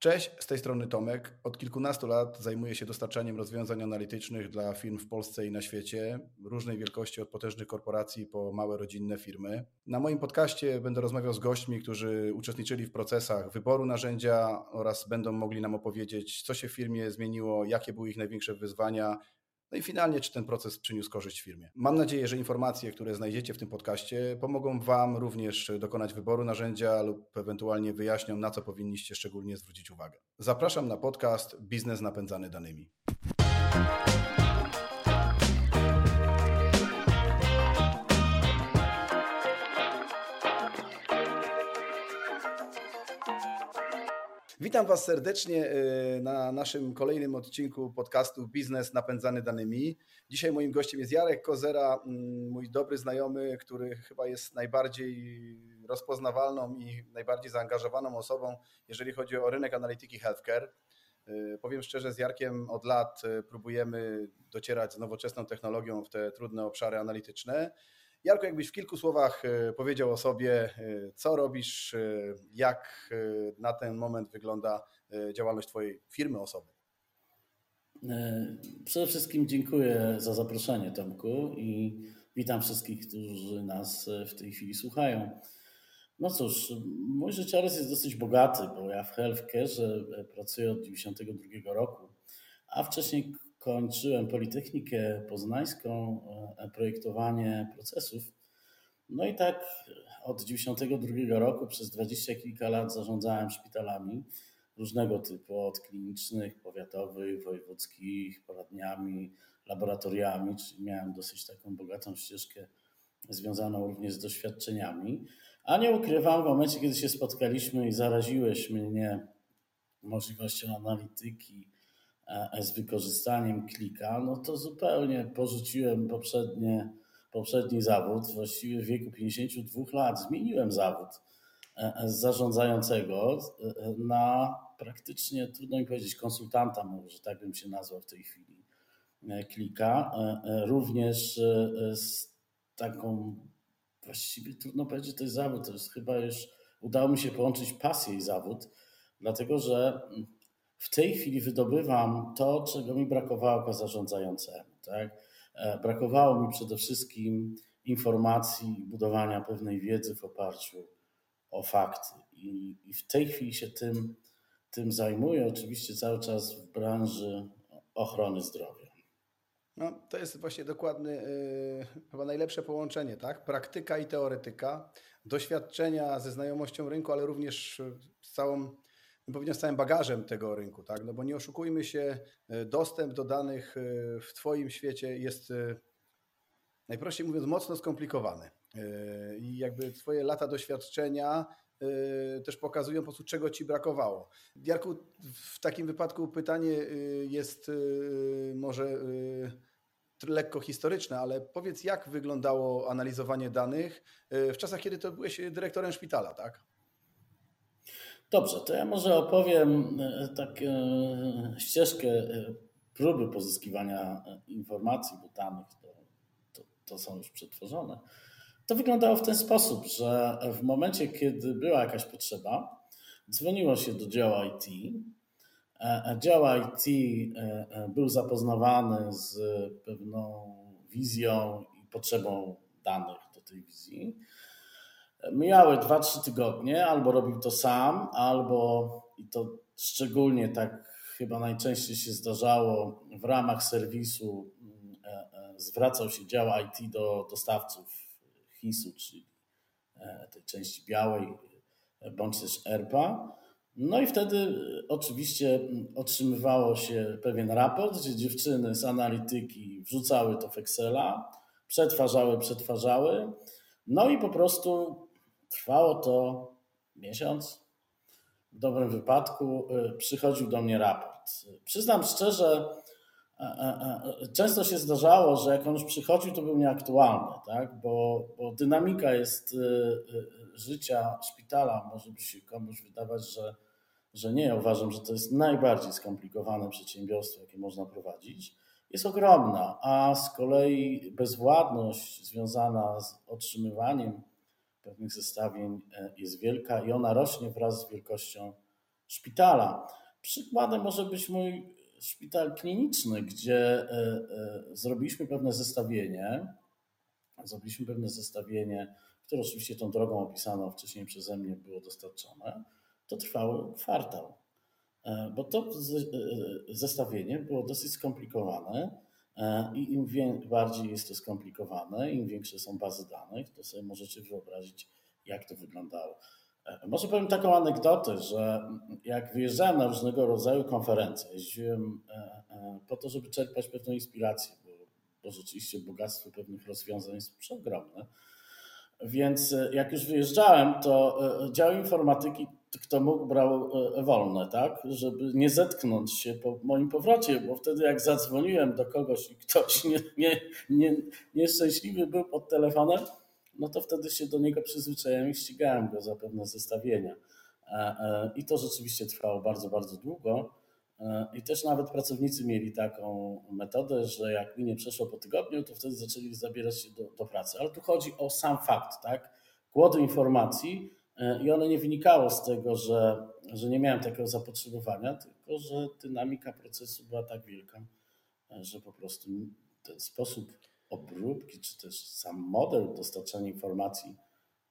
Cześć, z tej strony Tomek. Od kilkunastu lat zajmuję się dostarczaniem rozwiązań analitycznych dla firm w Polsce i na świecie, różnej wielkości od potężnych korporacji po małe rodzinne firmy. Na moim podcaście będę rozmawiał z gośćmi, którzy uczestniczyli w procesach wyboru narzędzia oraz będą mogli nam opowiedzieć, co się w firmie zmieniło, jakie były ich największe wyzwania, no i finalnie, czy ten proces przyniósł korzyść firmie. Mam nadzieję, że informacje, które znajdziecie w tym podcaście, pomogą Wam również dokonać wyboru narzędzia lub ewentualnie wyjaśnią, na co powinniście szczególnie zwrócić uwagę. Zapraszam na podcast Biznes napędzany danymi. Witam Was serdecznie y, na naszym kolejnym odcinku podcastu Biznes napędzany danymi. Dzisiaj moim gościem jest Jarek Kozera, mm, mój dobry znajomy, który chyba jest najbardziej rozpoznawalną i najbardziej zaangażowaną osobą, jeżeli chodzi o rynek analityki healthcare. Y, powiem szczerze, z Jarkiem od lat y, próbujemy docierać z nowoczesną technologią w te trudne obszary analityczne. Jarko, jakbyś w kilku słowach e, powiedział o sobie, e, co robisz, e, jak na ten moment wygląda działalność Twojej firmy, osoby? Przede wszystkim dziękuję za zaproszenie, Tomku, i witam wszystkich, którzy nas w tej chwili słuchają. No cóż, mój życiorys jest dosyć bogaty, bo ja w healthcare pracuję od 1992 roku, a wcześniej kończyłem Politechnikę Poznańską, e, projektowanie procesów. No i tak od 1992 roku przez dwadzieścia kilka lat zarządzałem szpitalami różnego typu, od klinicznych, powiatowych, wojewódzkich, poradniami, laboratoriami, czyli miałem dosyć taką bogatą ścieżkę związaną również z doświadczeniami. A nie ukrywam, w momencie, kiedy się spotkaliśmy i zaraziłeś mnie możliwością analityki, z wykorzystaniem klika, no to zupełnie porzuciłem poprzednie, poprzedni zawód. Właściwie w wieku 52 lat zmieniłem zawód e, z zarządzającego e, na praktycznie, trudno mi powiedzieć, konsultanta, może tak bym się nazwał w tej chwili, klika. Również z taką, właściwie trudno powiedzieć, to jest zawód, to jest chyba już, udało mi się połączyć pasję i zawód, dlatego że w tej chwili wydobywam to, czego mi brakowało jako zarządzającemu. Tak? E, brakowało mi przede wszystkim informacji i budowania pewnej wiedzy w oparciu o fakty. I, i w tej chwili się tym, tym zajmuję, oczywiście cały czas w branży ochrony zdrowia. No, to jest właśnie dokładny, yy, chyba najlepsze połączenie, tak? Praktyka i teoretyka, doświadczenia ze znajomością rynku, ale również z całą powiedział, z całym bagażem tego rynku, tak? No bo nie oszukujmy się, e, dostęp do danych e, w Twoim świecie jest e, najprościej mówiąc mocno skomplikowany. I jakby Twoje lata doświadczenia też pokazują po prostu, czego Ci brakowało. Jarku, w takim wypadku pytanie jest może lekko historyczne, ale powiedz, jak wyglądało analizowanie danych w czasach, kiedy to byłeś dyrektorem szpitala, tak? Dobrze, to ja może opowiem e, tak e, ścieżkę e, próby pozyskiwania informacji, bo danych to, to, to są już przetworzone. To wyglądało w ten sposób, że w momencie, kiedy była jakaś potrzeba, dzwoniło się do działu IT. Dział IT był zapoznawany z pewną wizją i potrzebą danych do tej wizji mijały 2-3 tygodnie, albo robił to sam, albo i to szczególnie tak chyba najczęściej się zdarzało w ramach serwisu e, e, zwracał się dział IT do dostawców HIS-u, czyli e, tej części białej, bądź też ERPA. No i wtedy oczywiście otrzymywało się pewien raport, gdzie dziewczyny z analityki wrzucały to w Excela, przetwarzały, przetwarzały. No i po prostu Trwało to miesiąc. W dobrym wypadku y, przychodził do mnie raport. Przyznam szczerze, e, e, e, często się zdarzało, że jak on już przychodził, to był nieaktualny, tak? bo, bo dynamika jest y, y, życia szpitala. Może by się komuś wydawać, że, że nie. Uważam, że to jest najbardziej skomplikowane przedsiębiorstwo, jakie można prowadzić. Jest ogromna, a z kolei bezwładność związana z otrzymywaniem pewnych zestawień e, jest wielka i ona rośnie wraz z wielkością szpitala. Przykładem może być mój szpital kliniczny, gdzie zrobiliśmy pewne zestawienie. Zrobiliśmy pewne zestawienie, które oczywiście tą drogą opisaną wcześniej przeze mnie było dostarczone. To trwało kwartał, bo to zestawienie było dosyć skomplikowane E, I im bardziej jest to skomplikowane, im większe są bazy danych, to sobie możecie wyobrazić, jak to wyglądało. E, może powiem taką anegdotę, że jak wyjeżdżałem na różnego rodzaju konferencje, jeździłem e, po to, żeby czerpać pewną inspirację, bo, bo rzeczywiście bogactwo pewnych rozwiązań jest przeogromne. Więc jak już wyjeżdżałem, to dział informatyki kto mógł, brał e, wolne, tak? Żeby nie zetknąć się po moim powrocie, bo wtedy jak zadzwoniłem do kogoś i ktoś nie, nie, nie, nieszczęśliwy był pod telefonem, no to wtedy się do niego przyzwyczaiłem i ścigałem go za pewne zestawienia. E, e, I to rzeczywiście trwało bardzo, bardzo długo. I też nawet pracownicy mieli taką metodę, że jak mi nie przeszło po tygodniu, to wtedy zaczęli zabierać się do, do pracy. Ale tu chodzi o sam fakt, tak? Głodu informacji, i ono nie wynikało z tego, że, że nie miałem takiego zapotrzebowania, tylko że dynamika procesu była tak wielka, że po prostu ten sposób obróbki, czy też sam model dostarczania informacji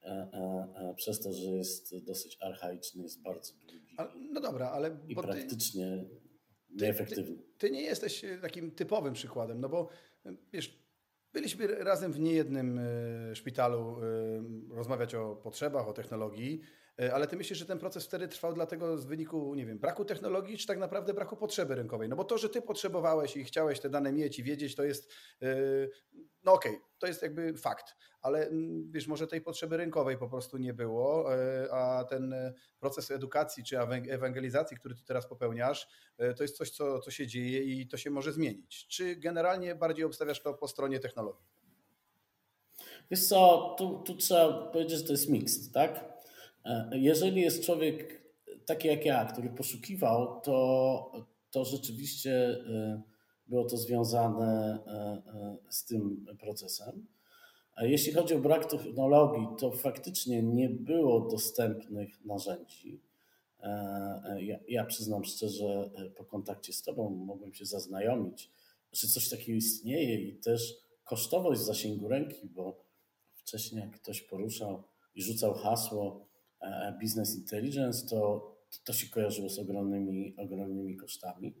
e, e, e, przez to, że jest dosyć archaiczny, jest bardzo długi. no dobra, ale. I praktycznie ty, nieefektywny. Ty, ty, nie jesteś takim typowym przykładem, no bo wiesz, Byliśmy razem w niejednym e, szpitalu e, rozmawiać o potrzebach, o technologii, ale ty myślisz, że ten proces wtedy trwał dlatego z wyniku, nie wiem, braku technologii, czy tak naprawdę braku potrzeby rynkowej? No bo to, że ty potrzebowałeś i chciałeś te dane mieć i wiedzieć, to jest, no okej, okay, to jest jakby fakt, ale mm, wiesz, może tej potrzeby rynkowej po prostu nie było, e, a ten e, proces edukacji czy ewangelizacji, który ty teraz popełniasz, e, to jest coś, co, co się dzieje i to się może zmienić. Czy generalnie bardziej obstawiasz to po stronie technologii? Wiesz co, tu, tu trzeba powiedzieć, że to jest miks, tak? Jeżeli jest człowiek taki jak ja, który poszukiwał, to, to rzeczywiście było to związane z tym procesem. Jeśli chodzi o brak technologii, to faktycznie nie było dostępnych narzędzi. E, e, ja, ja, przyznam szczerze, e, po kontakcie z Tobą mogłem się zaznajomić, że coś takiego istnieje i też kosztowość zasięgu ręki, bo wcześniej jak ktoś poruszał i rzucał hasło business intelligence, to to się kojarzyło z ogromnymi, ogromnymi kosztami.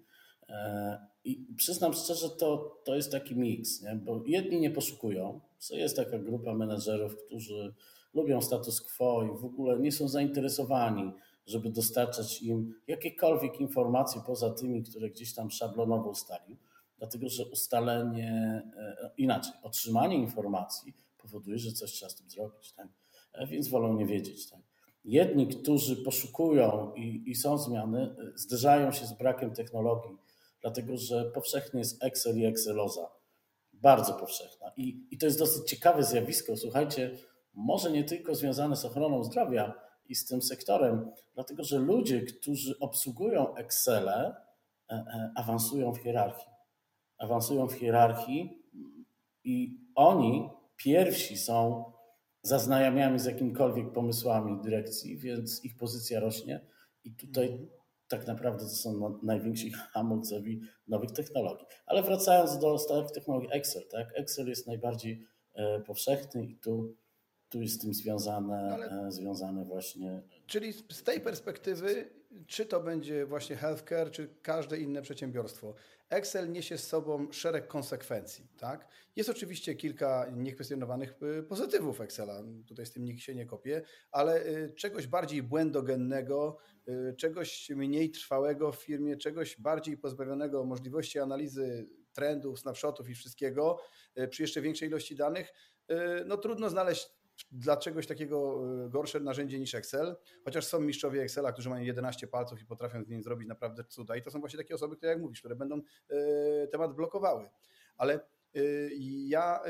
I przyznam szczerze, to, to jest taki miks, nie? bo jedni nie poszukują, jest taka grupa menedżerów, którzy lubią status quo i w ogóle nie są zainteresowani, żeby dostarczać im jakiekolwiek informacje poza tymi, które gdzieś tam szablonowo ustalił, dlatego że ustalenie, e, inaczej, otrzymanie informacji powoduje, że coś trzeba z tym zrobić, tak? E, więc wolą nie wiedzieć. Tak? Jedni, którzy poszukują i, i są zmiany, zderzają się z brakiem technologii, dlatego że powszechny jest Excel i Exceloza bardzo powszechna. I, I to jest dosyć ciekawe zjawisko. Słuchajcie, może nie tylko związane z ochroną zdrowia i z tym sektorem, dlatego że ludzie, którzy obsługują Excele, e, e, awansują w hierarchii. Awansują w hierarchii i oni pierwsi są zaznajamiami z jakimikolwiek pomysłami dyrekcji, więc ich pozycja rośnie. I tutaj tak naprawdę to są najwięksi hamulcowi nowych technologii. Ale wracając do starych technologii Excel, tak? Excel jest najbardziej e, powszechny i tu, tu jest z tym związane, Ale... E, związane właśnie. Czyli z tej perspektywy, czy to będzie właśnie healthcare, czy każde inne przedsiębiorstwo, Excel niesie z sobą szereg konsekwencji. Tak? Jest oczywiście kilka niekwestionowanych y, pozytywów Excela, tutaj z tym nikt się nie kopie, ale y, czegoś bardziej błędogennego, y, czegoś mniej trwałego w firmie, czegoś bardziej pozbawionego możliwości analizy trendów, snapshotów i wszystkiego przy jeszcze większej ilości danych, no trudno znaleźć dla czegoś takiego e, gorsze narzędzie niż Excel, chociaż są mistrzowie Excela, którzy mają 11 palców i potrafią z nim zrobić naprawdę cuda i to są właśnie takie osoby, które jak mówisz, które będą e, temat blokowały. Ale e, ja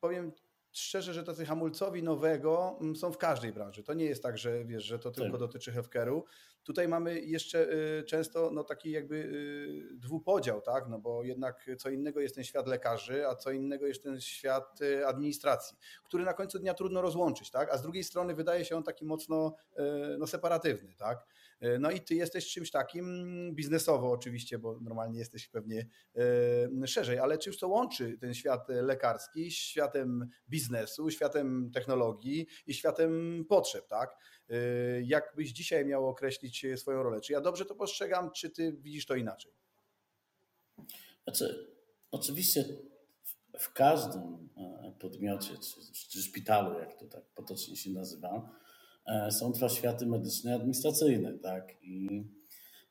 powiem szczerze, że tacy hamulcowi nowego są w każdej branży. To nie jest tak, że wiesz, że to tylko tak. dotyczy healthcare'u. Tutaj mamy jeszcze y, często no, taki jakby y, dwupodział, tak? No bo jednak co innego jest ten świat lekarzy, a co innego jest ten świat y, administracji, który na końcu dnia trudno rozłączyć, tak? A z drugiej strony wydaje się on taki mocno no, separatywny, tak? No i ty jesteś czymś takim biznesowo oczywiście, bo normalnie jesteś pewnie szerzej, ale czymś to łączy ten świat lekarski z światem biznesu, światem technologii i światem potrzeb, tak? E, jak byś dzisiaj miał określić swoją rolę? Czy ja dobrze to postrzegam, czy ty widzisz to inaczej? Znaczy, oczywiście w każdym podmiocie, czy, czy szpitalu, jak to tak potocznie się nazywa, E, są dwa światy medyczne i administracyjne. Tak? I,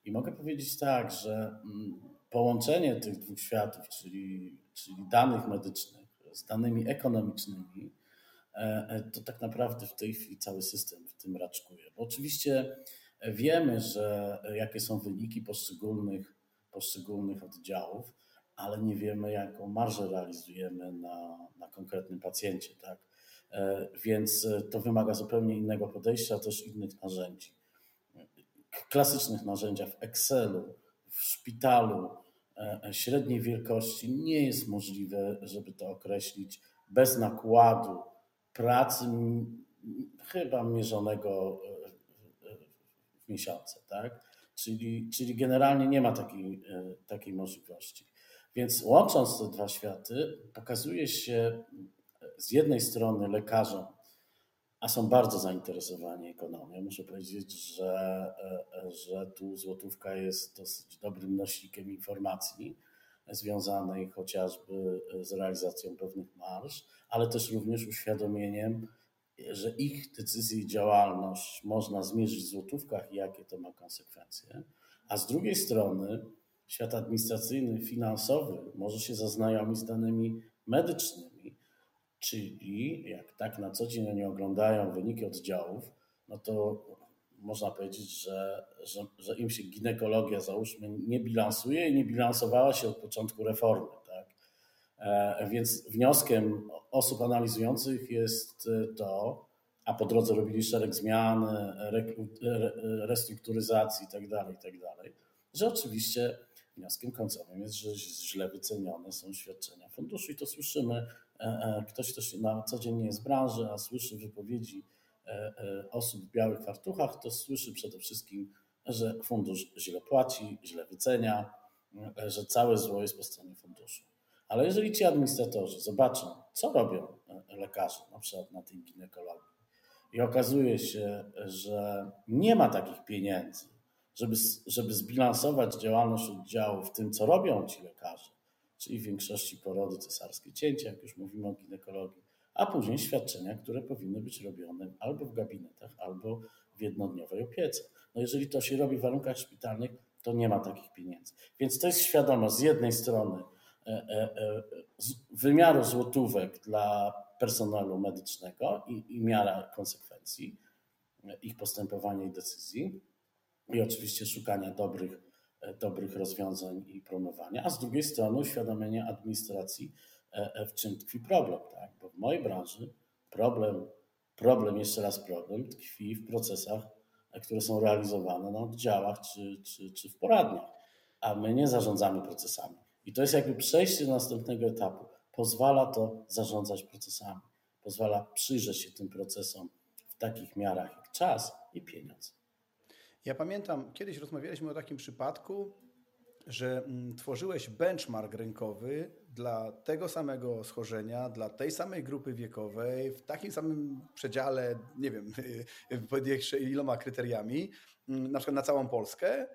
I mogę powiedzieć tak, że mm, połączenie tych dwóch światów, czyli, czyli danych medycznych z danymi ekonomicznymi, e, e, to tak naprawdę w tej chwili cały system w tym raczkuje. Bo oczywiście wiemy, że jakie są wyniki poszczególnych, poszczególnych oddziałów, ale nie wiemy, jaką marżę realizujemy na, na konkretnym pacjencie. Tak? E, więc e, to wymaga zupełnie innego podejścia, też innych narzędzi. Klasycznych narzędziach w Excelu, w szpitalu e, średniej wielkości nie jest możliwe, żeby to określić bez nakładu pracy chyba mierzonego w miesiące, tak? Czyli, czyli generalnie nie ma takiej, takiej możliwości. Więc łącząc te dwa światy, pokazuje się z jednej strony lekarzom, a są bardzo zainteresowani ekonomią, muszę powiedzieć, że, e, że tu złotówka jest dosyć dobrym nośnikiem informacji związanej chociażby z realizacją pewnych marsz, ale też również uświadomieniem, że ich decyzje i działalność można zmierzyć w złotówkach i jakie to ma konsekwencje. A z drugiej strony świat administracyjny, finansowy może się zaznajomić z danymi medycznymi Czyli jak tak na co dzień oni oglądają wyniki oddziałów, no to można powiedzieć, że, że, że im się ginekologia, załóżmy, nie bilansuje i nie bilansowała się od początku reformy. Tak? E, więc wnioskiem osób analizujących jest to, a po drodze robili szereg zmian, restrukturyzacji itd., tak itd., tak że oczywiście wnioskiem końcowym jest, że źle wycenione są świadczenia funduszu i to słyszymy E, e, ktoś, kto się na co dzień nie jest z branży, a słyszy wypowiedzi e, osób w białych fartuchach, to słyszy przede wszystkim, że fundusz źle płaci, źle wycenia, że całe zło jest po stronie funduszu. Ale jeżeli ci administratorzy zobaczą, co robią lekarze, na przykład na tej ginekologii, i okazuje się, że nie ma takich pieniędzy, żeby, żeby zbilansować działalność oddziału w tym, co robią ci lekarze, czyli w większości porody cesarskie cięcia, jak już mówimy o ginekologii, a później świadczenia, które powinny być robione albo w gabinetach, albo w jednodniowej opiece. No jeżeli to się robi w warunkach szpitalnych, to nie ma takich pieniędzy. Więc to jest świadomość z jednej strony e, e, e, wymiaru złotówek dla personelu medycznego i, i miara konsekwencji ich postępowania i decyzji, i oczywiście szukania dobrych dobrych rozwiązań i promowania, a z drugiej strony uświadomienie administracji, w czym tkwi problem. Tak? Bo w mojej branży problem, problem, jeszcze raz problem, tkwi w procesach, e, które są realizowane na oddziałach czy, czy, czy w poradniach, a my nie zarządzamy procesami. I to jest jakby przejście do następnego etapu. Pozwala to zarządzać procesami, pozwala przyjrzeć się tym procesom w takich miarach jak czas i pieniądz. Ja pamiętam, kiedyś rozmawialiśmy o takim przypadku, że mm, tworzyłeś benchmark rynkowy dla tego samego schorzenia, dla tej samej grupy wiekowej, w takim samym przedziale, nie wiem, pod iloma kryteriami, mm, na przykład na całą Polskę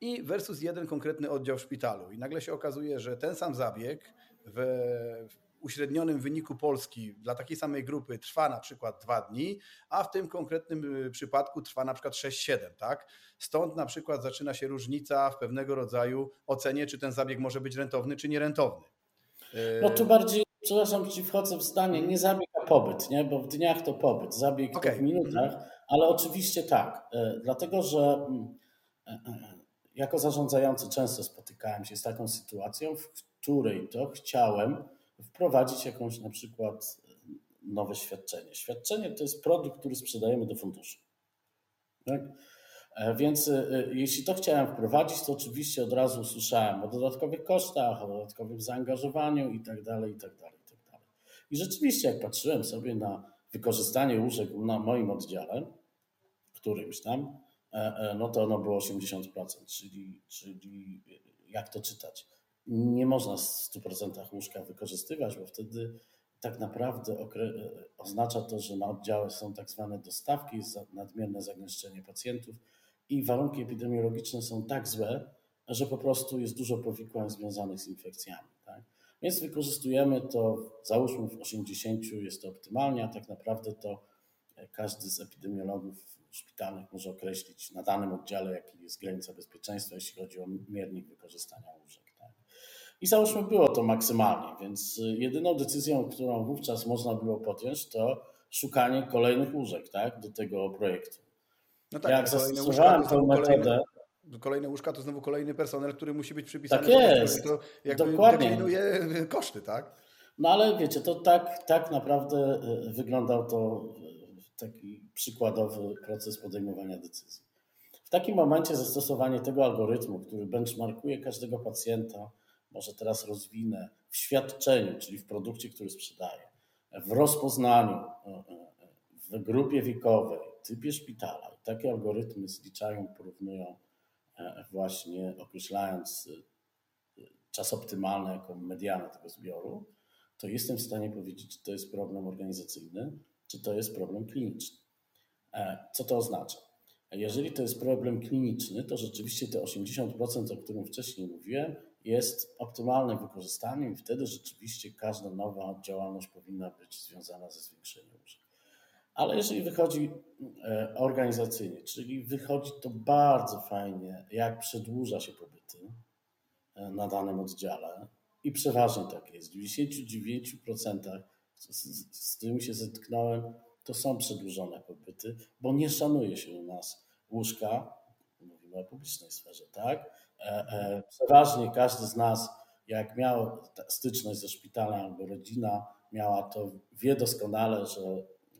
i versus jeden konkretny oddział w szpitalu. I nagle się okazuje, że ten sam zabieg w, uśrednionym wyniku Polski dla takiej samej grupy trwa na przykład dwa dni, a w tym konkretnym y, przypadku trwa na przykład 6-7, tak? Stąd na przykład zaczyna się różnica w pewnego rodzaju ocenie, czy ten zabieg może być rentowny, czy nierentowny. No tu bardziej, przepraszam, ci wchodzę w zdanie, nie zabieg, a pobyt, nie? bo w dniach to pobyt, zabieg okay. to w minutach, ale oczywiście tak, e, dlatego że mm, jako zarządzający często spotykałem się z taką sytuacją, w której to chciałem wprowadzić jakąś na przykład nowe świadczenie. Świadczenie to jest produkt, który sprzedajemy do funduszu. Tak? E, więc e, e, jeśli to chciałem wprowadzić, to oczywiście od razu usłyszałem o dodatkowych kosztach, o dodatkowym zaangażowaniu itd., itd., itd. I rzeczywiście, jak patrzyłem sobie na wykorzystanie łóżek na moim oddziale, którymś tam, no to ono było 80%, czyli, czyli jak to czytać? Nie można w 100% łóżka wykorzystywać, bo wtedy tak naprawdę oznacza to, że na oddziale są tak zwane dostawki, nadmierne zagęszczenie pacjentów i warunki epidemiologiczne są tak złe, że po prostu jest dużo powikłań związanych z infekcjami. Tak? Więc wykorzystujemy to, załóżmy w 80 jest to optymalnie, a tak naprawdę to każdy z epidemiologów szpitalnych może określić na danym oddziale, jaki jest granica bezpieczeństwa, jeśli chodzi o miernik wykorzystania łóżek. I załóżmy, było to maksymalnie, więc jedyną decyzją, którą wówczas można było podjąć, to szukanie kolejnych łóżek tak, do tego projektu. No tak, Jak zastosowałem tą metodę, kolejne łóżka to znowu kolejny personel, który musi być przypisany. Tak jest. To jakby Dokładnie. deklinuje koszty, tak? No ale wiecie, to tak, tak naprawdę y, wyglądał to y, taki przykładowy proces podejmowania decyzji. W takim momencie zastosowanie tego algorytmu, który benchmarkuje każdego pacjenta, może teraz rozwinę w świadczeniu, czyli w produkcie, który sprzedaję, w rozpoznaniu, y, w grupie wiekowej, typie szpitala. I takie algorytmy zliczają, porównują E, właśnie określając e, czas optymalny jako medianę tego zbioru, to jestem w stanie powiedzieć, czy to jest problem organizacyjny, czy to jest problem kliniczny. E, co to oznacza? Jeżeli to jest problem kliniczny, to rzeczywiście te 80%, o którym wcześniej mówiłem, jest optymalnym wykorzystaniem i wtedy rzeczywiście każda nowa działalność powinna być związana ze zwiększeniem łóżek. Ale jeżeli wychodzi e, organizacyjnie, czyli wychodzi to bardzo fajnie, jak przedłuża się pobyty e, na danym oddziale i przeważnie tak jest. W 99% z, z tym się zetknąłem, to są przedłużone pobyty, bo nie szanuje się u nas łóżka, mówimy o publicznej sferze, tak? E, przeważnie każdy z nas, jak miał styczność ze szpitalem albo rodzina miała to, wie doskonale, że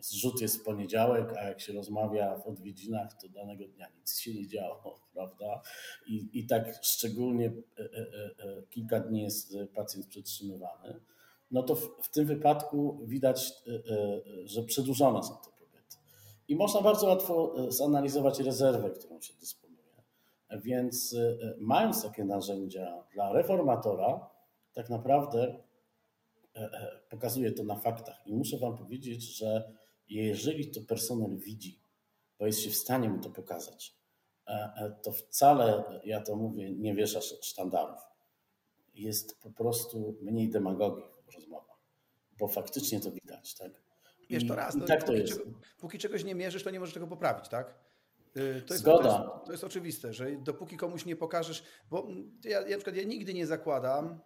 zrzut jest w poniedziałek, a jak się rozmawia w odwiedzinach, to danego dnia nic się nie działo, prawda? I, i tak szczególnie e, e, e, kilka dni jest pacjent przetrzymywany. No to w, w tym wypadku widać, że przedłużone są te pobyty. I można bardzo łatwo zanalizować rezerwę, którą się dysponuje. Więc mając takie narzędzia dla reformatora, tak naprawdę pokazuje to na faktach. I muszę Wam powiedzieć, że jeżeli to personel widzi, bo jest się w stanie mu to pokazać, e, e, to wcale, ja to mówię, nie wiesza sztandarów. Jest po prostu mniej demagogii w rozmowach, bo faktycznie to widać, tak? Wiesz, to raz, no, tak to póki, jest. Czego, póki czegoś nie mierzysz, to nie możesz tego poprawić, tak? Y, to jest, Zgoda. To jest, to jest, oczywiste, że dopóki komuś nie pokażesz, bo ja, ja na przykład ja nigdy nie zakładam,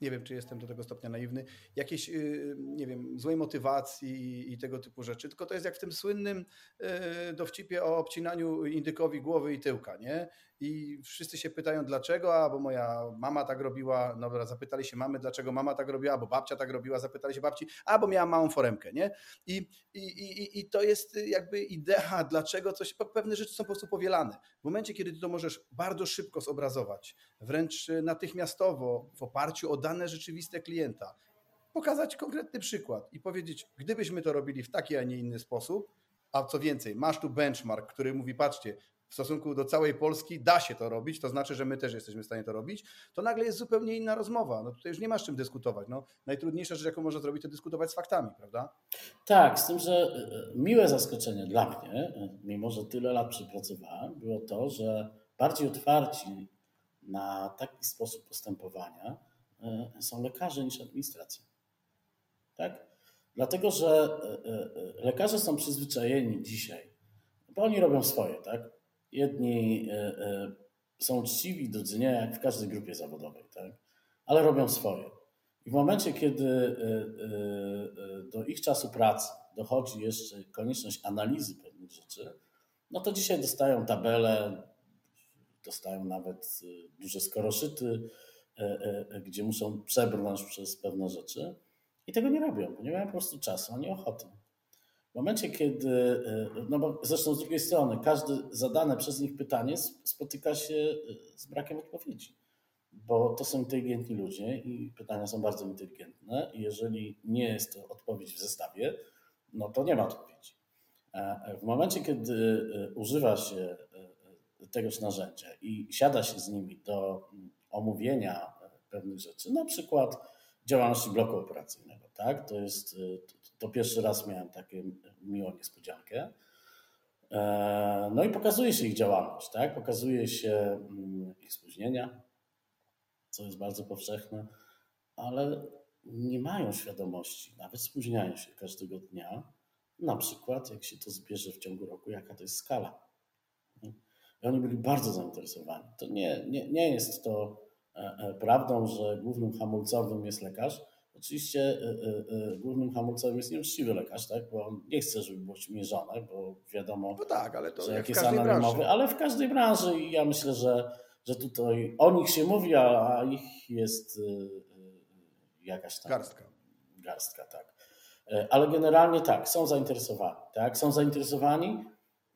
nie wiem, czy jestem do tego stopnia naiwny, jakiejś, y, nie wiem, złej motywacji i tego typu rzeczy, tylko to jest jak w tym słynnym y, dowcipie o obcinaniu indykowi głowy i tyłka, nie? I wszyscy się pytają dlaczego, a bo moja mama tak robiła, no dobra, zapytali się mamy, dlaczego mama tak robiła, bo babcia tak robiła, zapytali się babci, a bo miała małą foremkę, nie? I, i, i, i to jest jakby idea, dlaczego coś, pewne rzeczy są po prostu powielane. W momencie, kiedy ty to możesz bardzo szybko zobrazować, wręcz natychmiastowo, w oparciu o dane rzeczywiste klienta, pokazać konkretny przykład i powiedzieć, gdybyśmy to robili w taki, a nie inny sposób, a co więcej, masz tu benchmark, który mówi, patrzcie, w stosunku do całej Polski da się to robić, to znaczy, że my też jesteśmy w stanie to robić, to nagle jest zupełnie inna rozmowa. No tutaj już nie masz czym dyskutować. No, najtrudniejsza rzecz, jaką można zrobić, to dyskutować z faktami, prawda? Tak, z tym, że e, miłe zaskoczenie dla mnie, e, mimo że tyle lat przypracowałem, było to, że bardziej otwarci na taki sposób postępowania e, są lekarze niż administracja. Tak? Dlatego, że lekarze są przyzwyczajeni dzisiaj, bo oni robią swoje, tak? Jedni e, e, są uczciwi do dnia, jak w każdej grupie zawodowej, tak? ale robią swoje. I w momencie, kiedy e, do ich czasu pracy dochodzi jeszcze konieczność analizy pewnych rzeczy, no to dzisiaj dostają tabele, dostają nawet duże skoroszyty, gdzie muszą przebrnąć przez pewne rzeczy i tego nie robią, bo nie mają po prostu czasu ani ochoty. W momencie, kiedy, e, no bo zresztą z drugiej strony, każde zadane przez nich pytanie spotyka się e, z brakiem odpowiedzi, bo to są inteligentni ludzie i pytania są bardzo inteligentne jeżeli nie jest to odpowiedź w zestawie, no to nie ma odpowiedzi. W momencie, kiedy e, używa się tegoż narzędzia i siada się z nimi do omówienia pewnych rzeczy, na przykład działalności bloku operacyjnego, tak? To jest, to pierwszy raz miałem takie miłą niespodziankę. E, no i pokazuje się ich działalność, tak? Pokazuje się mm, ich spóźnienia, co jest bardzo powszechne, ale nie mają świadomości, nawet spóźniają się każdego dnia, na przykład jak się to zbierze w ciągu roku, jaka to jest skala. I oni byli bardzo zainteresowani. To nie, nie, nie jest to e, e, prawdą, że głównym hamulcowym jest lekarz. Oczywiście e, głównym hamulcowym jest nieuczciwy lekarz, tak? bo on nie chce, żeby było mierzone, bo wiadomo, no tak, ale to że jak, jest anonimowy, ale w każdej branży i ja myślę, że, że tutaj o nich się mówi, a, ich jest jakaś tam Garstka. Garstka, tak. Ale generalnie tak, są zainteresowani. Tak? Są zainteresowani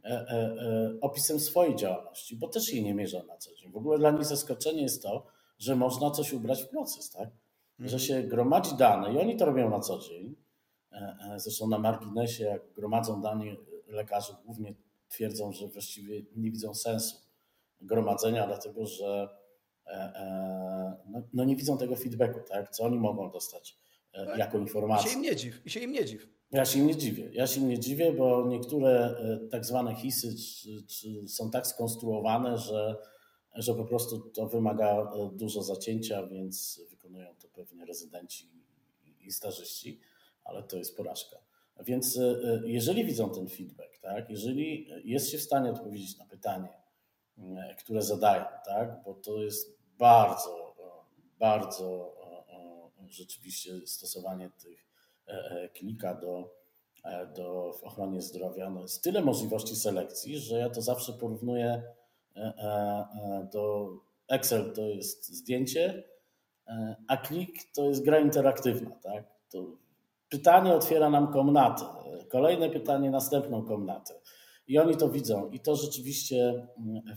E, e, e, opisem swojej działalności, bo też jej nie mierzą na co dzień. W ogóle dla nich zaskoczenie jest to, że można coś ubrać w proces, tak? Że Mhm. się gromadzi dane i oni to robią na co dzień. Zresztą na marginesie, jak gromadzą dane lekarze, głównie twierdzą, że właściwie nie widzą sensu gromadzenia, dlatego że no, no nie widzą tego feedbacku, tak? Co oni mogą dostać jako I informację. się im nie dziw, i się im nie dziw. Ja się im nie dziwię. Ja się im nie dziwię, bo niektóre e, tak zwane hisy czy, czy są tak skonstruowane, że, że po prostu to wymaga e, dużo zacięcia, więc wykonują to pewnie rezydenci i starzyści, ale to jest porażka. Więc e, jeżeli widzą ten feedback, tak, jeżeli jest się w stanie odpowiedzieć na pytanie, które zadają, tak, bo to jest bardzo, bardzo rzeczywiście stosowanie tych klika do, do w ochronie zdrowia. No jest tyle możliwości selekcji, że ja to zawsze porównuję do Excel to jest zdjęcie, a klik to jest gra interaktywna. Tak? To pytanie otwiera nam komnatę, kolejne pytanie następną komnatę. I oni to widzą i to rzeczywiście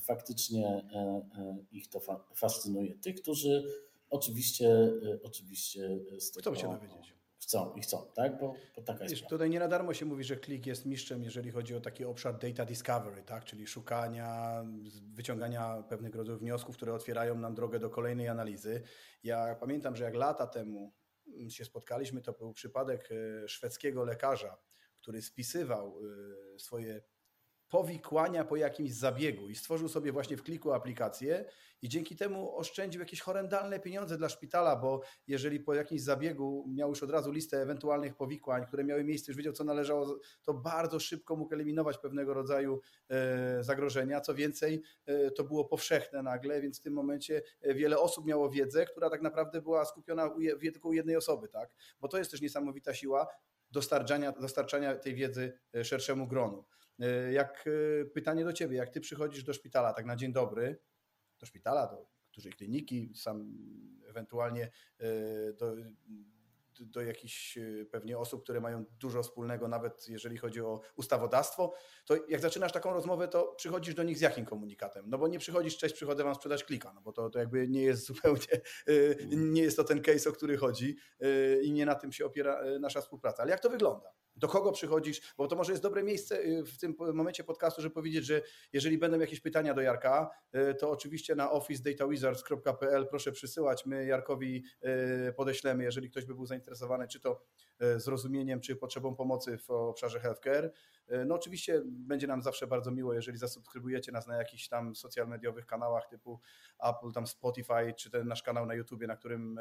faktycznie ich to fascynuje. Tych, którzy oczywiście, oczywiście z tego Chcą się dowiedzieć. Chcą i chcą, tak? Bo, bo taka jest Wiesz, tutaj nie na darmo się mówi, że klik jest mistrzem, jeżeli chodzi o taki obszar data discovery, tak? czyli szukania, wyciągania pewnych rodzajów wniosków, które otwierają nam drogę do kolejnej analizy. Ja pamiętam, że jak lata temu się spotkaliśmy, to był przypadek e, szwedzkiego lekarza, który spisywał e, swoje powikłania po jakimś zabiegu i stworzył sobie właśnie w kliku aplikację i dzięki temu oszczędził jakieś horrendalne pieniądze dla szpitala, bo jeżeli po jakimś zabiegu miał już od razu listę ewentualnych powikłań, które miały miejsce, już wiedział co należało, to bardzo szybko mógł eliminować pewnego rodzaju e, zagrożenia. Co więcej, e, to było powszechne nagle, więc w tym momencie e, wiele osób miało wiedzę, która tak naprawdę była skupiona tylko u jednej osoby, tak? Bo to jest też niesamowita siła dostarczania, dostarczania tej wiedzy szerszemu gronu. Jak pytanie do ciebie, jak ty przychodzisz do szpitala, tak na dzień dobry, do szpitala, do dużej kliniki, sam ewentualnie do, do jakichś pewnie osób, które mają dużo wspólnego, nawet jeżeli chodzi o ustawodawstwo, to jak zaczynasz taką rozmowę, to przychodzisz do nich z jakim komunikatem? No bo nie przychodzisz, cześć, przychodzę wam sprzedać klika, no bo to, to jakby nie jest zupełnie, nie jest to ten case, o który chodzi i nie na tym się opiera nasza współpraca. Ale jak to wygląda? Do kogo przychodzisz? Bo to może jest dobre miejsce w tym momencie podcastu, żeby powiedzieć, że jeżeli będą jakieś pytania do Jarka, to oczywiście na officedatawizards.pl proszę przysyłać. My Jarkowi podeślemy, jeżeli ktoś by był zainteresowany, czy to zrozumieniem, czy potrzebą pomocy w obszarze healthcare. No oczywiście będzie nam zawsze bardzo miło, jeżeli zasubskrybujecie nas na jakichś tam social mediowych kanałach typu Apple, tam Spotify, czy ten nasz kanał na YouTubie, na którym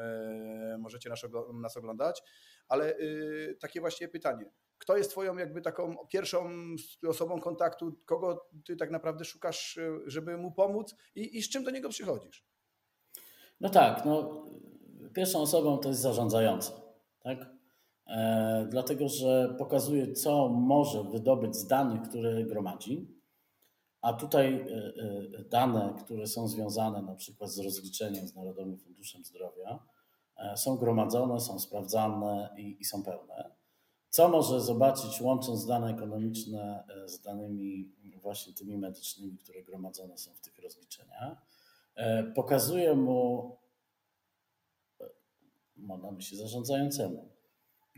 możecie nas oglądać. Ale takie właśnie pytanie. Kto jest twoją jakby taką pierwszą osobą kontaktu, kogo ty tak naprawdę szukasz, żeby mu pomóc i, i z czym do niego przychodzisz? No tak, no pierwszą osobą to jest zarządzający, tak? E, dlatego, że pokazuje, co może wydobyć z danych, które gromadzi, a tutaj e, e, dane, które są związane na przykład z rozliczeniem z Narodowym Funduszem Zdrowia, są gromadzone, są sprawdzane i, i są pełne. Co może zobaczyć, łącząc dane ekonomiczne z danymi właśnie tymi medycznymi, które gromadzone są w tych rozliczeniach? Pokazuje mu, mam na myśli zarządzającemu,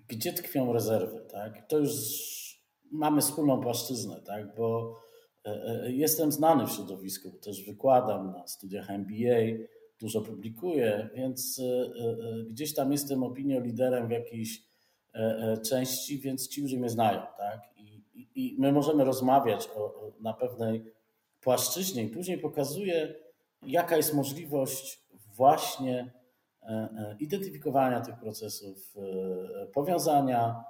gdzie tkwią rezerwy, tak? To już mamy wspólną płaszczyznę, tak? Bo jestem znany w środowisku, też wykładam na studiach MBA, dużo publikuję, więc gdzieś tam jestem opinioliderem w jakiejś części, więc ci ludzie mnie znają, tak? I, i my możemy rozmawiać o, na pewnej płaszczyźnie i później pokazuję, jaka jest możliwość właśnie identyfikowania tych procesów, powiązania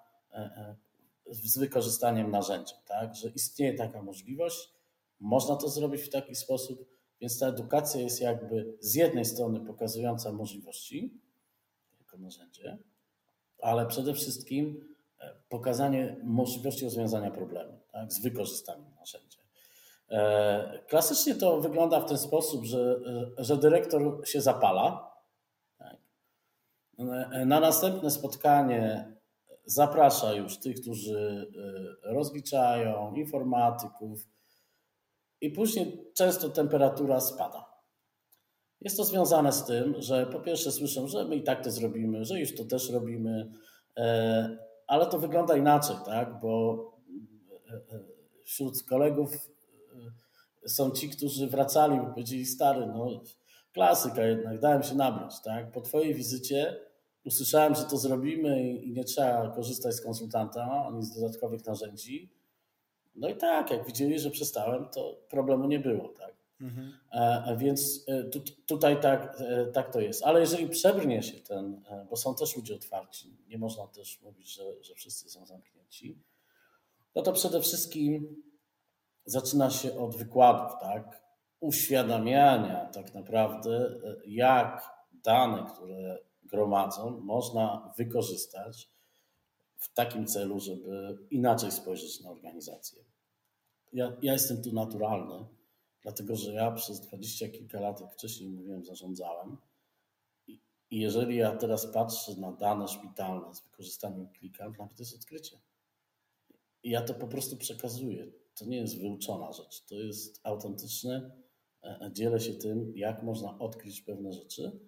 z wykorzystaniem narzędzia, tak? że istnieje taka możliwość, można to zrobić w taki sposób, więc ta edukacja jest jakby z jednej strony pokazująca możliwości jako narzędzie, ale przede wszystkim e, pokazanie możliwości rozwiązania problemu tak? z wykorzystaniem narzędzia. E, klasycznie to wygląda w ten sposób, że, e, że dyrektor się zapala. Tak? Na następne spotkanie zaprasza już tych, którzy rozliczają, informatyków i później często temperatura spada. Jest to związane z tym, że po pierwsze słyszą, że my i tak to zrobimy, że już to też robimy, e, ale to wygląda inaczej, tak? bo e, e, wśród kolegów są ci, którzy wracali i powiedzieli, stary, no klasyka jednak, dałem się nabrać. Tak? Po twojej wizycie usłyszałem, że to zrobimy i nie trzeba korzystać z konsultanta ani z dodatkowych narzędzi. No i tak, jak widzieli, że przestałem, to problemu nie było. Tak? Mhm. E, więc e, tu, tutaj tak, e, tak to jest. Ale jeżeli przebrnie się ten, bo są też ludzie otwarci, nie można też mówić, że, że wszyscy są zamknięci, no to przede wszystkim zaczyna się od wykładów, tak? uświadamiania tak naprawdę, jak dane, które gromadzą, można wykorzystać w takim celu, żeby inaczej spojrzeć na organizację. Ja, ja jestem tu naturalny, dlatego że ja przez dwadzieścia kilka lat, jak wcześniej mówiłem, zarządzałem. I, jeżeli ja teraz patrzę na dane szpitalne z wykorzystaniem klika, dla mnie to jest odkrycie. I ja to po prostu przekazuję. To nie jest wyuczona rzecz, to jest autentyczne. E, e, dzielę się tym, jak można odkryć pewne rzeczy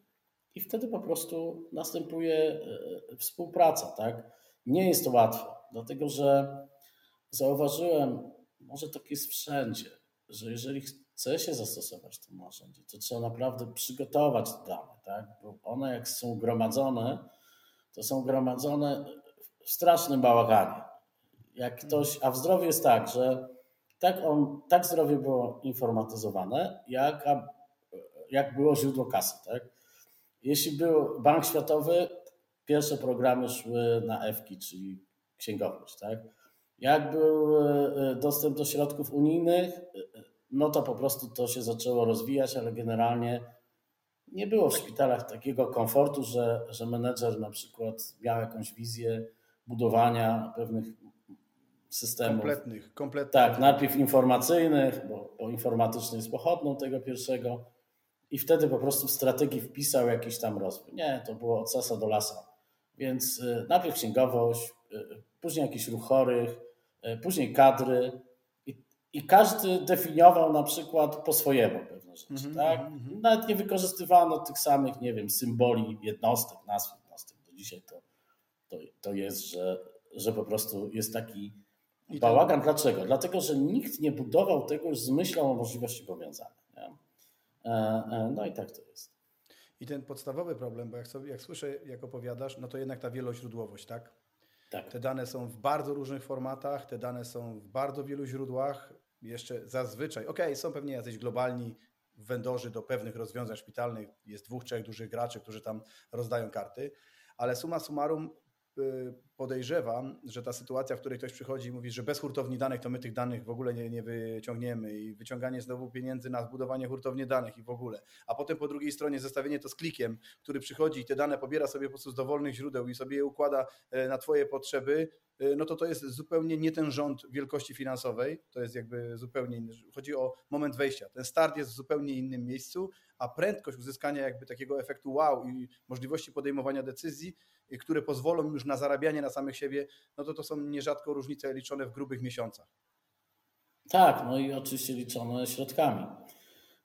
i wtedy po prostu następuje e, współpraca, tak? Nie jest to łatwe, dlatego że zauważyłem, może tak jest wszędzie, że jeżeli chce się zastosować to narzędzie, to trzeba naprawdę przygotować te dane, tak? Bo one jak są gromadzone, to są gromadzone w strasznym bałaganie. Jak ktoś, a w zdrowiu jest tak, że tak, on, tak zdrowie było informatyzowane, jak, jak było źródło kasy, tak? Jeśli był Bank Światowy, pierwsze programy szły na EFKI, czyli księgowość. Tak? Jak był e, e, dostęp do środków unijnych, e, no to po prostu to się zaczęło rozwijać, ale generalnie nie było w szpitalach takiego komfortu, że, że menedżer na przykład miał jakąś wizję budowania pewnych systemów. Kompletnych, kompletnych. Tak, najpierw informacyjnych, bo, bo informatyczny jest pochodną tego pierwszego, i wtedy po prostu w strategii wpisał jakiś tam rozwój. Nie, to było od sasa do lasa. Więc y, najpierw księgowość, y, później jakiś ruch chorych, y, później kadry i, i każdy definiował na przykład po swojemu pewne rzeczy. Mm -hmm, tak? Mm -hmm. Nawet nie wykorzystywano tych samych, nie wiem, symboli jednostek, nazw jednostek. Do dzisiaj to, to, to jest, że, że po prostu jest taki bałagan. Dlaczego? Dlatego, że nikt nie budował tego już z myślą o możliwości powiązania. E, e, no i tak to jest. I ten podstawowy problem, bo jak, sobie, jak słyszę, jak opowiadasz, no to jednak ta wieloźródłowość, tak? Tak. Te dane są w bardzo różnych formatach, te dane są w bardzo wielu źródłach. Jeszcze zazwyczaj, ok, są pewnie jacyś globalni wendorzy do pewnych rozwiązań szpitalnych, jest dwóch, trzech dużych graczy, którzy tam rozdają karty, ale suma summarum podejrzewam, że ta sytuacja, w której ktoś przychodzi i mówi, że bez hurtowni danych to my tych danych w ogóle nie, nie wyciągniemy i wyciąganie znowu pieniędzy na zbudowanie hurtowni danych i w ogóle, a potem po drugiej stronie zestawienie to z klikiem, który przychodzi i te dane pobiera sobie po prostu z dowolnych źródeł i sobie je układa e, na Twoje potrzeby, no to to jest zupełnie nie ten rząd wielkości finansowej, to jest jakby zupełnie inny. Chodzi o moment wejścia. Ten start jest w zupełnie innym miejscu, a prędkość uzyskania jakby takiego efektu wow i możliwości podejmowania decyzji, które pozwolą już na zarabianie na samych siebie, no to to są nierzadko różnice liczone w grubych miesiącach. Tak, no i oczywiście liczone środkami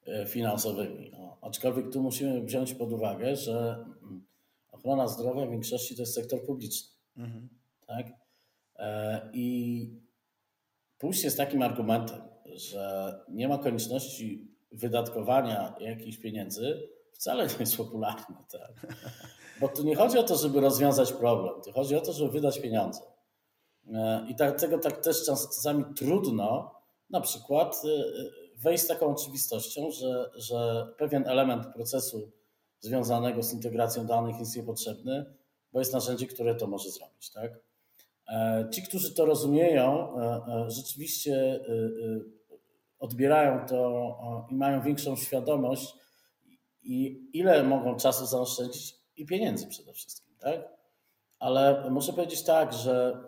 e, finansowymi. No, aczkolwiek tu musimy wziąć pod uwagę, że mm, ochrona zdrowia w większości to jest sektor publiczny. Mhm. Tak? E, I pójście z takim argumentem, że nie ma konieczności wydatkowania jakichś pieniędzy, wcale nie jest popularne. Tak? Bo tu nie chodzi o to, żeby rozwiązać problem, tu chodzi o to, żeby wydać pieniądze. E, I dlatego tak też czasami trudno na przykład e, wejść z taką oczywistością, że, że pewien element procesu związanego z integracją danych jest niepotrzebny, bo jest narzędzie, które to może zrobić. Tak? E, ci, którzy to rozumieją, rzeczywiście odbierają to i mają większą świadomość, i ile mogą czasu zaoszczędzić i pieniędzy przede wszystkim. Tak? Ale muszę powiedzieć tak, że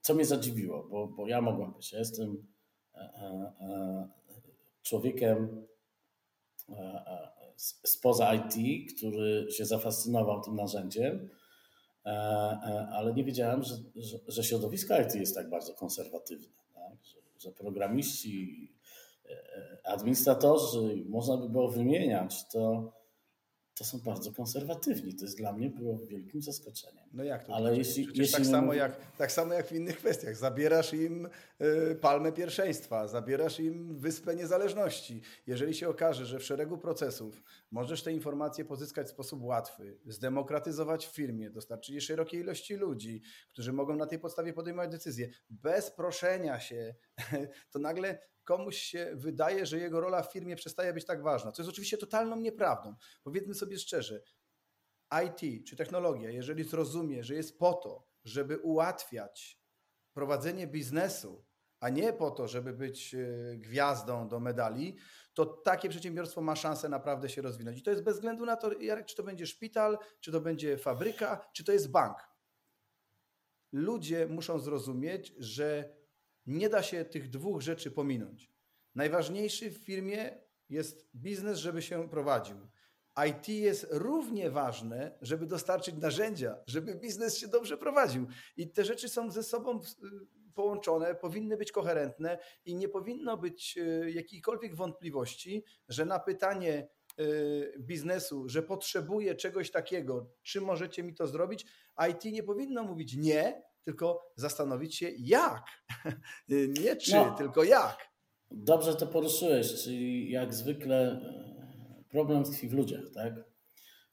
co mnie zadziwiło, bo, bo ja mogłem być. Ja jestem e, e, e, człowiekiem spoza IT, który się zafascynował tym narzędziem, ale nie wiedziałem, że, że, że środowisko IT jest tak bardzo konserwatywne, tak? że, że programiści, administratorzy, można by było wymieniać, to to są bardzo konserwatywni. To jest dla mnie było wielkim zaskoczeniem. No jak to? Ale jeśli, jeśli tak, samo jak, tak samo jak w innych kwestiach. Zabierasz im y, palmę pierwszeństwa, zabierasz im wyspę niezależności. Jeżeli się okaże, że w szeregu procesów możesz te informacje pozyskać w sposób łatwy, zdemokratyzować w firmie, dostarczyć je szerokiej ilości ludzi, którzy mogą na tej podstawie podejmować decyzje, bez proszenia się, to nagle komuś się wydaje, że jego rola w firmie przestaje być tak ważna, co jest oczywiście totalną nieprawdą. Powiedzmy sobie szczerze, IT czy technologia, jeżeli zrozumie, że jest po to, żeby ułatwiać prowadzenie biznesu, a nie po to, żeby być e, gwiazdą do medali, to takie przedsiębiorstwo ma szansę naprawdę się rozwinąć. I to jest bez względu na to, Jarek, czy to będzie szpital, czy to będzie fabryka, czy to jest bank. Ludzie muszą zrozumieć, że nie da się tych dwóch rzeczy pominąć. Najważniejszy w firmie jest biznes, żeby się prowadził. IT jest równie ważne, żeby dostarczyć narzędzia, żeby biznes się dobrze prowadził. I te rzeczy są ze sobą połączone, powinny być koherentne i nie powinno być e, jakiejkolwiek wątpliwości, że na pytanie e, biznesu, że potrzebuje czegoś takiego, czy możecie mi to zrobić, IT nie powinno mówić nie, tylko zastanowić się jak. Nie czy, no, tylko jak. Dobrze to poruszyłeś, czyli jak zwykle e, problem tkwi w ludziach, tak?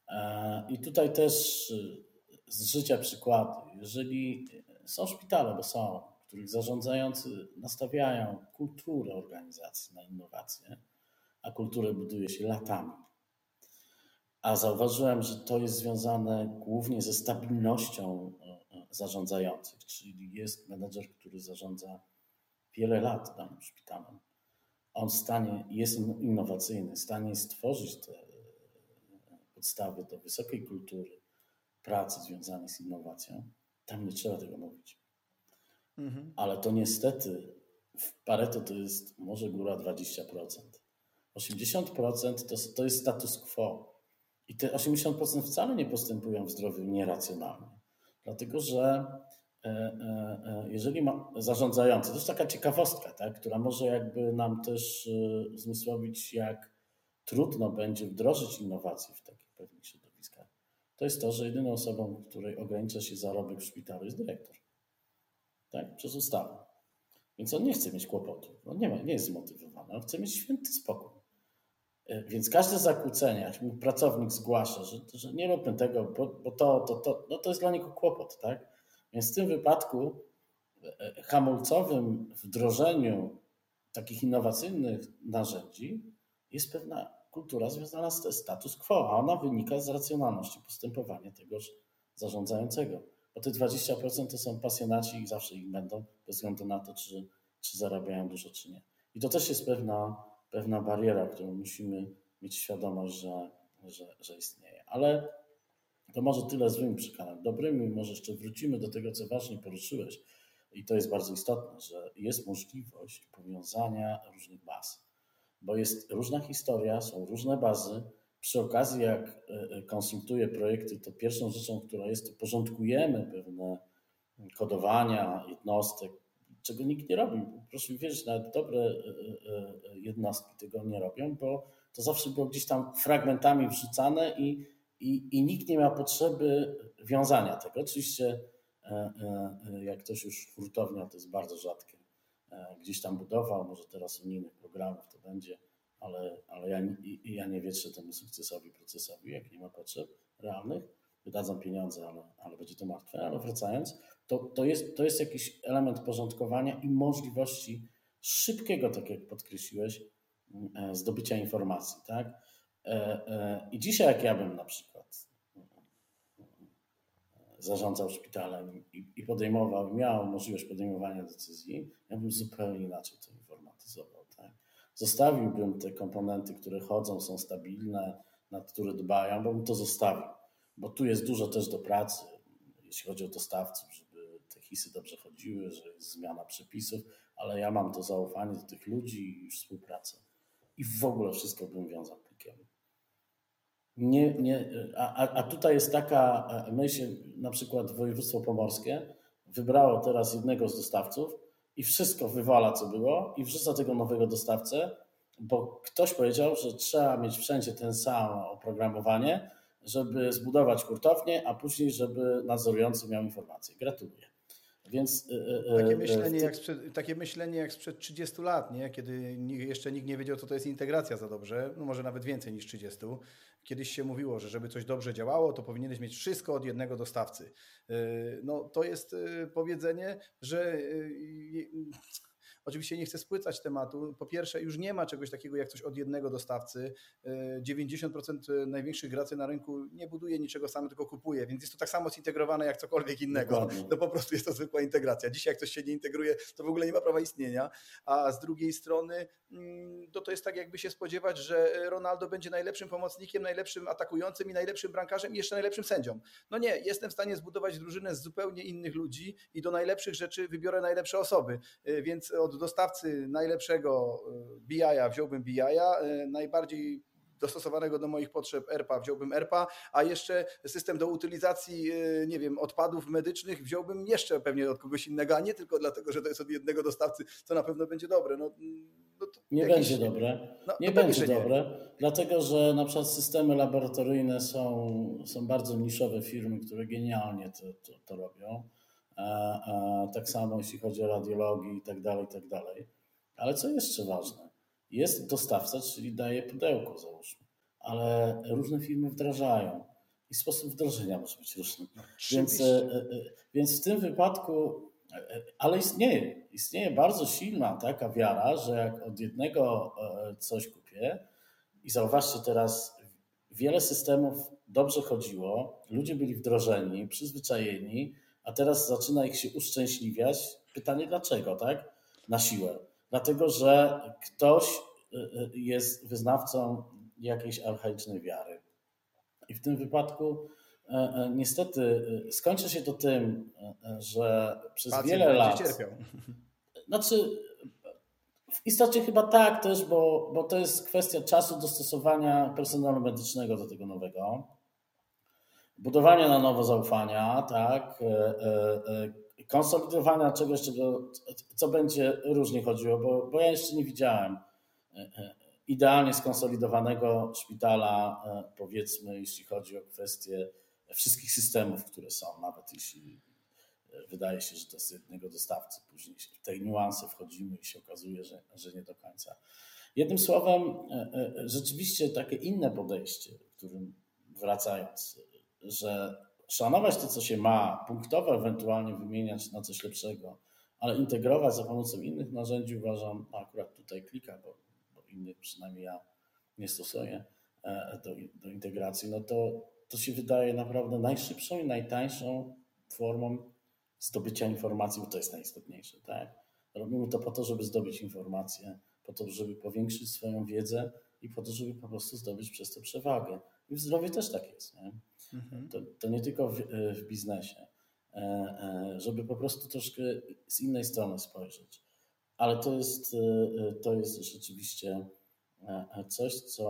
E, I tutaj też e, z życia przykłady. Jeżeli są szpitale, bo są, których zarządzający nastawiają kulturę organizacji na innowacje, a kulturę buduje się latami. A zauważyłem, że to jest związane głównie ze stabilnością zarządzających, czyli jest menedżer, który zarządza wiele lat danym szpitalem. On w stanie, jest innowacyjny, w stanie stworzyć te podstawy do wysokiej kultury pracy związanej z innowacją. Tam nie trzeba tego mówić. Mhm. Ale to niestety w Pareto to jest może góra 20%. 80% to, to jest status quo. I te 80% wcale nie postępują w zdrowiu nieracjonalnie. Dlatego, że e, e, e, jeżeli ma zarządzający, to jest taka ciekawostka, tak, która może jakby nam też zmysłowić, jak trudno będzie wdrożyć innowacje w takich pewnych środowiskach, to jest to, że jedyną osobą, której ogranicza się zarobek w szpitalu jest dyrektor. Tak, przez ustawę. Więc on nie chce mieć kłopotów. On nie, ma, nie jest zmotywowany, on chce mieć święty spokój. E, więc każde zakłócenie, jak pracownik zgłasza, że, że nie róbmy tego, bo, bo, to, to, to, no to jest dla niego kłopot, tak? Więc w tym wypadku e, hamulcowym wdrożeniu takich innowacyjnych narzędzi jest pewna kultura związana z status quo, a ona wynika z racjonalności postępowania tegoż zarządzającego. Bo te 20% to są pasjonaci i zawsze ich będą, bez względu na to, czy, czy zarabiają dużo, czy nie. I to też jest pewna pewna bariera, którą musimy mieć świadomość, że, że, że istnieje. Ale to może tyle złym przykładem. Dobrymi może jeszcze wrócimy do tego, co ważnie poruszyłeś. I to jest bardzo istotne, że jest możliwość powiązania różnych baz, bo jest różna historia, są różne bazy. Przy okazji, jak e, e, konsultuję projekty, to pierwszą rzeczą, która jest, to porządkujemy pewne kodowania jednostek, czego nikt nie robi. Proszę mi wierzyć, nawet dobre e, e, e, jednostki tego nie robią, bo to zawsze było gdzieś tam fragmentami wrzucane i, i, i nikt nie ma potrzeby wiązania tego. Oczywiście, jak ktoś już hurtownia, to jest bardzo rzadkie, gdzieś tam budował, może teraz unijnych programów to będzie, ale, ale ja, ja nie wietrzę temu sukcesowi, procesowi, jak nie ma potrzeb realnych. Wydadzą pieniądze, ale, ale będzie to martwe. Ale wracając, to, to, jest, to jest jakiś element porządkowania i możliwości szybkiego, tak jak podkreśliłeś, e, zdobycia informacji. Tak? E, e, I dzisiaj, jak ja bym na przykład zarządzał szpitalem i podejmował, miał możliwość podejmowania decyzji, ja bym zupełnie inaczej to informatyzował. Tak? Zostawiłbym te komponenty, które chodzą, są stabilne, nad które dbają, bo bym to zostawił, bo tu jest dużo też do pracy, jeśli chodzi o dostawców, żeby te hisy dobrze chodziły, że jest zmiana przepisów, ale ja mam to zaufanie do tych ludzi i współpracę. I w ogóle wszystko bym wiązał plikiem. Nie, nie, a, a tutaj jest taka myśl, na przykład województwo pomorskie wybrało teraz jednego z dostawców i wszystko wywala, co było, i wrzuca tego nowego dostawcę, bo ktoś powiedział, że trzeba mieć wszędzie ten sam oprogramowanie, żeby zbudować hurtownię, a później, żeby nadzorujący miał informacje. Gratuluję. Więc, e, e, takie, e, myślenie jak sprzed, takie myślenie jak sprzed 30 lat, nie? kiedy jeszcze nikt nie wiedział, co to jest integracja za dobrze, no może nawet więcej niż 30. Kiedyś się mówiło, że żeby coś dobrze działało, to powinieneś mieć wszystko od jednego dostawcy. No to jest powiedzenie, że Oczywiście nie chcę spłycać tematu. Po pierwsze, już nie ma czegoś takiego jak coś od jednego dostawcy. 90% największych graczy na rynku nie buduje niczego samo, tylko kupuje, więc jest to tak samo zintegrowane jak cokolwiek innego. Dokładnie. To po prostu jest to zwykła integracja. Dzisiaj jak coś się nie integruje, to w ogóle nie ma prawa istnienia. A z drugiej strony mm, to, to jest tak jakby się spodziewać, że Ronaldo będzie najlepszym pomocnikiem, najlepszym atakującym i najlepszym brankarzem i jeszcze najlepszym sędzią. No nie, jestem w stanie zbudować drużynę z zupełnie innych ludzi i do najlepszych rzeczy wybiorę najlepsze osoby. Więc od dostawcy najlepszego e, BI-a wziąłbym BI-a, e, najbardziej dostosowanego do moich potrzeb ERPA wziąłbym ERPA, a jeszcze system do utylizacji, e, nie wiem, odpadów medycznych wziąłbym jeszcze pewnie od kogoś innego, a nie tylko dlatego, że to jest od jednego dostawcy, co na pewno będzie dobre. No, no nie jakieś... będzie dobre. No, nie będzie dobre, nie. dlatego że na przykład systemy laboratoryjne są, są bardzo niszowe firmy, które genialnie to, to, to robią tak samo jeśli chodzi o radiologię i tak dalej, i tak dalej. Ale co jeszcze ważne? Jest dostawca, czyli daje pudełko, załóżmy, ale różne firmy wdrażają i sposób wdrożenia może być różny. No, więc, e, e, więc w tym wypadku, e, ale istnieje, istnieje bardzo silna taka wiara, że jak od jednego coś kupię i zauważcie teraz, wiele systemów dobrze chodziło, ludzie byli wdrożeni, przyzwyczajeni, a teraz zaczyna ich się uszczęśliwiać. Pytanie dlaczego, tak? Na siłę. Dlatego, że ktoś y, y, jest wyznawcą jakiejś archaicznej wiary. I w tym wypadku e, niestety y, skończy się to tym, że przez Pacjent wiele lat. Cierpiał. Znaczy, w istocie chyba tak też, bo, bo to jest kwestia czasu dostosowania personelu medycznego do tego nowego budowania na nowo zaufania, tak, e, e, e, konsolidowania czegoś, czego, co będzie różnie chodziło, bo, bo ja jeszcze nie widziałem idealnie skonsolidowanego szpitala, powiedzmy, jeśli chodzi o kwestie wszystkich systemów, które są, nawet jeśli wydaje się, że to jest jednego dostawcy. Później w tej niuanse wchodzimy i się okazuje, że, że nie do końca. Jednym słowem, rzeczywiście takie inne podejście, którym wracając, że szanować to, co się ma, punktowo ewentualnie wymieniać na coś lepszego, ale integrować za pomocą innych narzędzi uważam, no akurat tutaj klika, bo, bo innych przynajmniej ja nie stosuję e, do, do integracji, no to, to się wydaje naprawdę najszybszą i najtańszą formą zdobycia informacji, bo to jest najistotniejsze. Tak? Robimy to po to, żeby zdobyć informacje, po to, żeby powiększyć swoją wiedzę i po to, żeby po prostu zdobyć przez to przewagę. I w zdrowiu też tak jest. Nie? Mhm. To, to, nie tylko w, e, w biznesie, e, e, żeby po prostu troszkę z innej strony spojrzeć. Ale to jest, to jest rzeczywiście coś, co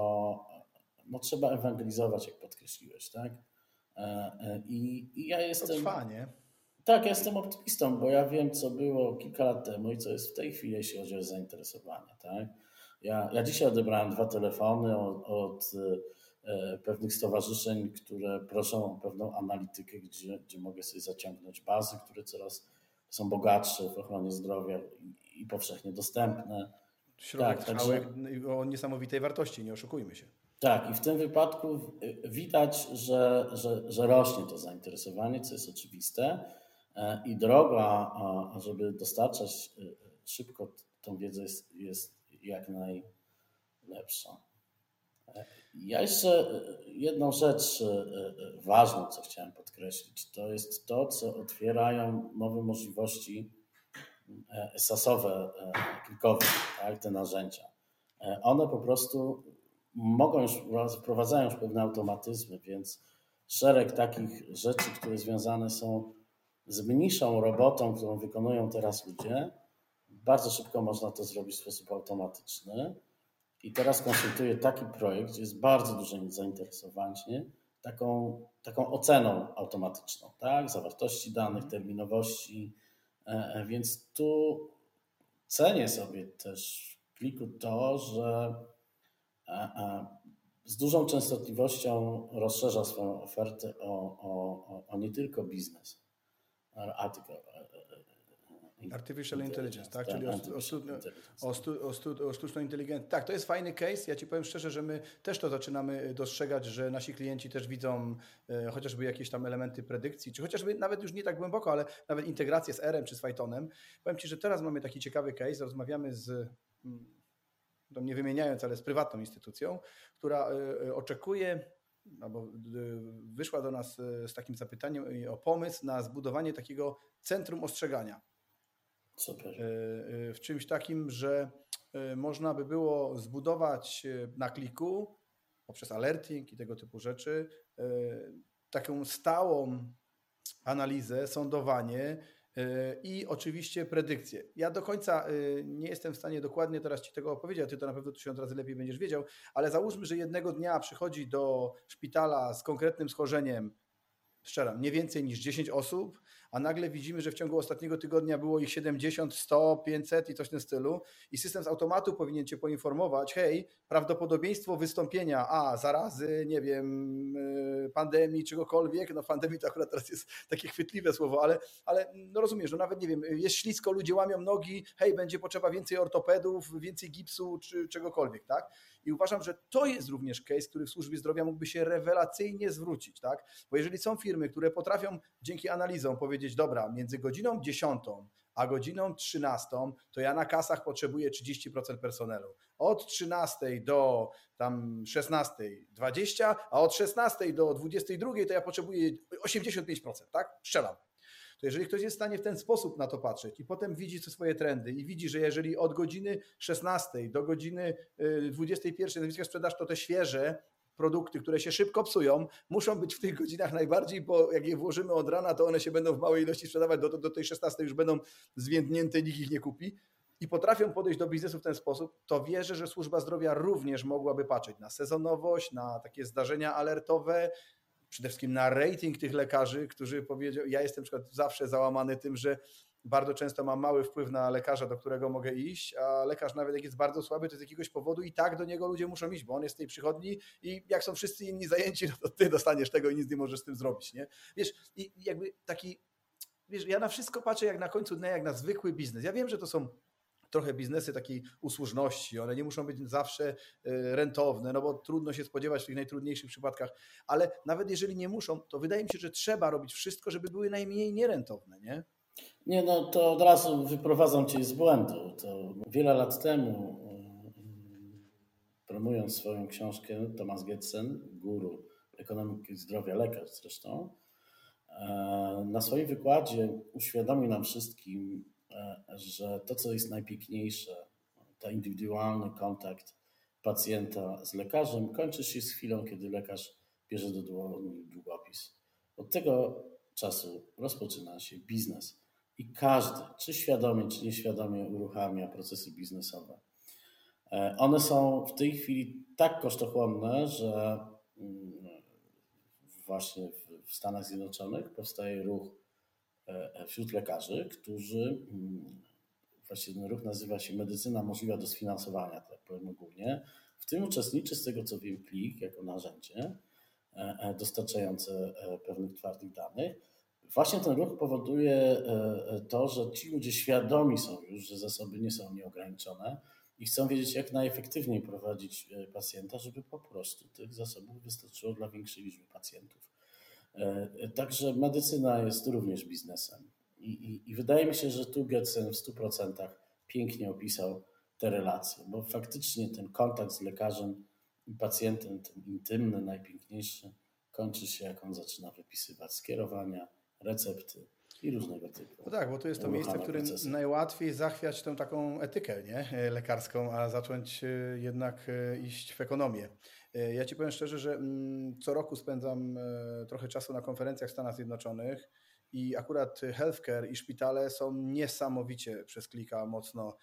no, trzeba ewangelizować, jak podkreśliłeś, tak? I, i ja jestem. To trwa, nie? Tak, ja jestem optymistą, bo ja wiem, co było kilka lat temu i co jest w tej chwili, jeśli chodzi o zainteresowanie. Tak? Ja, ja dzisiaj odebrałem dwa telefony od, od pewnych stowarzyszeń, które proszą o pewną analitykę, gdzie, gdzie mogę sobie zaciągnąć bazy, które coraz są bogatsze w ochronie zdrowia i, powszechnie dostępne. Środek Tak, trwały także- o niesamowitej wartości, nie oszukujmy się. Tak, i w tym wypadku y, widać, że, że, że rośnie to zainteresowanie, co jest oczywiste. E, I droga, żeby dostarczać szybko tą wiedzę, jest, jest jak najlepsza. E, Ja jeszcze y, jedną rzecz y, y, ważną, co chciałem podkreślić, to jest to, co otwierają nowe możliwości e, SAS-owe, e, klikowe, tak, te narzędzia. E, One po prostu mogą już, wprowadzają już pewne automatyzmy, więc szereg takich rzeczy, które związane są z mniejszą robotą, którą wykonują teraz ludzie, bardzo szybko można to zrobić w sposób automatyczny. I teraz konsultuję taki projekt, gdzie jest bardzo duże zainteresowanie taką, taką oceną automatyczną, tak? Zawartości danych, terminowości. E, e, Więc tu cenię sobie też w pliku to, że e, z dużą częstotliwością rozszerza swoją ofertę o, o, o, nie tylko biznes, a, a tylko. e, e, e, Artificial intelligence, tak? Czyli o, o, artificial stu- intelligence. o, stu, o, stu, o sztuczną inteligencję. Tak, to jest fajny case. Ja Ci powiem szczerze, że my też to zaczynamy dostrzegać, że nasi klienci też widzą e, chociażby jakieś tam elementy predykcji, czy chociażby nawet już nie tak głęboko, ale nawet integrację z R-em czy z Pythonem. Powiem Ci, że teraz mamy taki ciekawy case. Rozmawiamy z, mm, no nie wymieniając, ale z prywatną instytucją, która e, e, oczekuje albo e, wyszła do nas e, z takim zapytaniem e, o pomysł na zbudowanie takiego centrum ostrzegania. Super. E, e, w czymś takim, że e, można by było zbudować na kliku poprzez alerting i tego typu rzeczy taką stałą analizę, sądowanie i oczywiście predykcję. Ja do końca nie jestem w stanie dokładnie teraz Ci tego opowiedzieć, Ty to na pewno tysiąc razy lepiej będziesz wiedział, ale załóżmy, że jednego dnia przychodzi do szpitala z konkretnym schorzeniem, strzelam, nie więcej niż 10 osób, a nagle widzimy, że w ciągu ostatniego tygodnia było ich 70, 100, 500 i coś w tym stylu i system z automatu powinien Cię poinformować, hej, prawdopodobieństwo wystąpienia a zarazy, nie wiem, y, pandemii, czegokolwiek, no pandemii to akurat teraz jest takie chwytliwe słowo, ale, ale no rozumiesz, no nawet nie wiem, jest ślisko, ludzie łamią nogi, hej, będzie potrzeba więcej ortopedów, więcej gipsu czy czegokolwiek, tak? I uważam, że to jest również case, który w służbie zdrowia mógłby się rewelacyjnie zwrócić, tak? Bo jeżeli są firmy, które potrafią dzięki analizom powiedzieć, dobra, między godziną 10 a godziną 13 to ja na kasach potrzebuję 30% personelu. Od 13 do tam 16 20, a od 16 do 22 to ja potrzebuję 85%, tak? Strzelam. To jeżeli ktoś jest w stanie w ten sposób na to patrzeć i potem widzi te swoje trendy i widzi, że jeżeli od godziny 16 do godziny y, 21 zjawiska sprzedaż to te świeże produkty, które się szybko psują, muszą być w tych godzinach najbardziej, bo jak je włożymy od rana, to one się będą w małej ilości sprzedawać, do, do tej 16 już będą zwiędnięte, nikt ich nie kupi. I potrafią podejść do biznesu w ten sposób, to wierzę, że służba zdrowia również mogłaby patrzeć na sezonowość, na takie zdarzenia alertowe, przede wszystkim na rating tych lekarzy, którzy powiedział, ja jestem przykład zawsze załamany tym, że bardzo często mam mały wpływ na lekarza, do którego mogę iść, a lekarz nawet jak jest bardzo słaby, to z jakiegoś powodu i tak do niego ludzie muszą iść, bo on jest w tej przychodni i jak są wszyscy inni zajęci, no to ty dostaniesz tego i nic nie możesz z tym zrobić, nie? Wiesz, i jakby taki, wiesz, ja na wszystko patrzę jak na końcu dnia, jak na zwykły biznes. Ja wiem, że to są trochę biznesy takiej usłużności, one nie muszą być zawsze y, rentowne, no bo trudno się spodziewać w tych najtrudniejszych przypadkach, ale nawet jeżeli nie muszą, to wydaje mi się, że trzeba robić wszystko, żeby były najmniej nierentowne, nie? Nie, no to od razu wyprowadzam Cię z błędu. To wiele lat temu, y, promując swoją książkę, Thomas Getsen, guru ekonomiki zdrowia, lekarz zresztą, e, na swoim wykładzie uświadomił nam wszystkim, e, że to, co jest najpiękniejsze, to indywidualny kontakt pacjenta z lekarzem, kończy się z chwilą, kiedy lekarz bierze do dłoni długopis. Od tego czasu rozpoczyna się biznes. I każdy, czy świadomie, czy nieświadomie, uruchamia procesy biznesowe. E, One są w tej chwili tak kosztochłonne, że mm, właśnie w- Stanach Zjednoczonych powstaje ruch wśród lekarzy, którzy mm, właściwie ten ruch nazywa się Medycyna możliwa do sfinansowania, tak powiem ogólnie. W tym uczestniczy, z tego co wiem, plik jako narzędzie e, e, dostarczające e, pewnych twardych danych. Właśnie ten ruch powoduje to, że ci ludzie świadomi są już, że zasoby nie są nieograniczone i chcą wiedzieć, jak najefektywniej prowadzić pacjenta, żeby po prostu tych zasobów wystarczyło dla większej liczby pacjentów. Także medycyna jest również biznesem. I, i, i wydaje mi się, że tu Getsen w 100% pięknie opisał te relacje, bo faktycznie ten kontakt z lekarzem i pacjentem, ten intymny, najpiękniejszy, kończy się, jak on zaczyna wypisywać skierowania, recepty i różnego typu. No tak, bo to jest to miejsce, w którym procesy. najłatwiej zachwiać tą taką etykę nie? E, lekarską, a zacząć e, jednak e, iść w ekonomię. Ja Ci powiem szczerze, że mm, co roku spędzam trochę czasu na konferencjach w Stanach Zjednoczonych i akurat healthcare i szpitale są niesamowicie przez klika mocno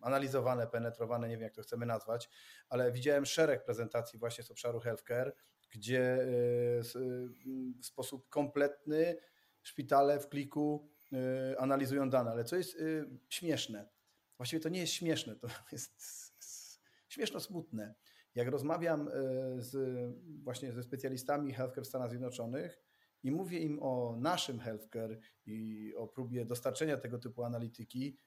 analizowane, penetrowane, nie wiem jak to chcemy nazwać, ale widziałem szereg prezentacji właśnie z obszaru healthcare, gdzie w sposób kompletny szpitale w kliku e, analizują dane, ale co jest śmieszne, właściwie to nie jest śmieszne, to jest śmieszno smutne. Jak rozmawiam z, właśnie ze specjalistami healthcare w Stanach Zjednoczonych, i mówię im o naszym healthcare i o próbie dostarczenia tego typu analityki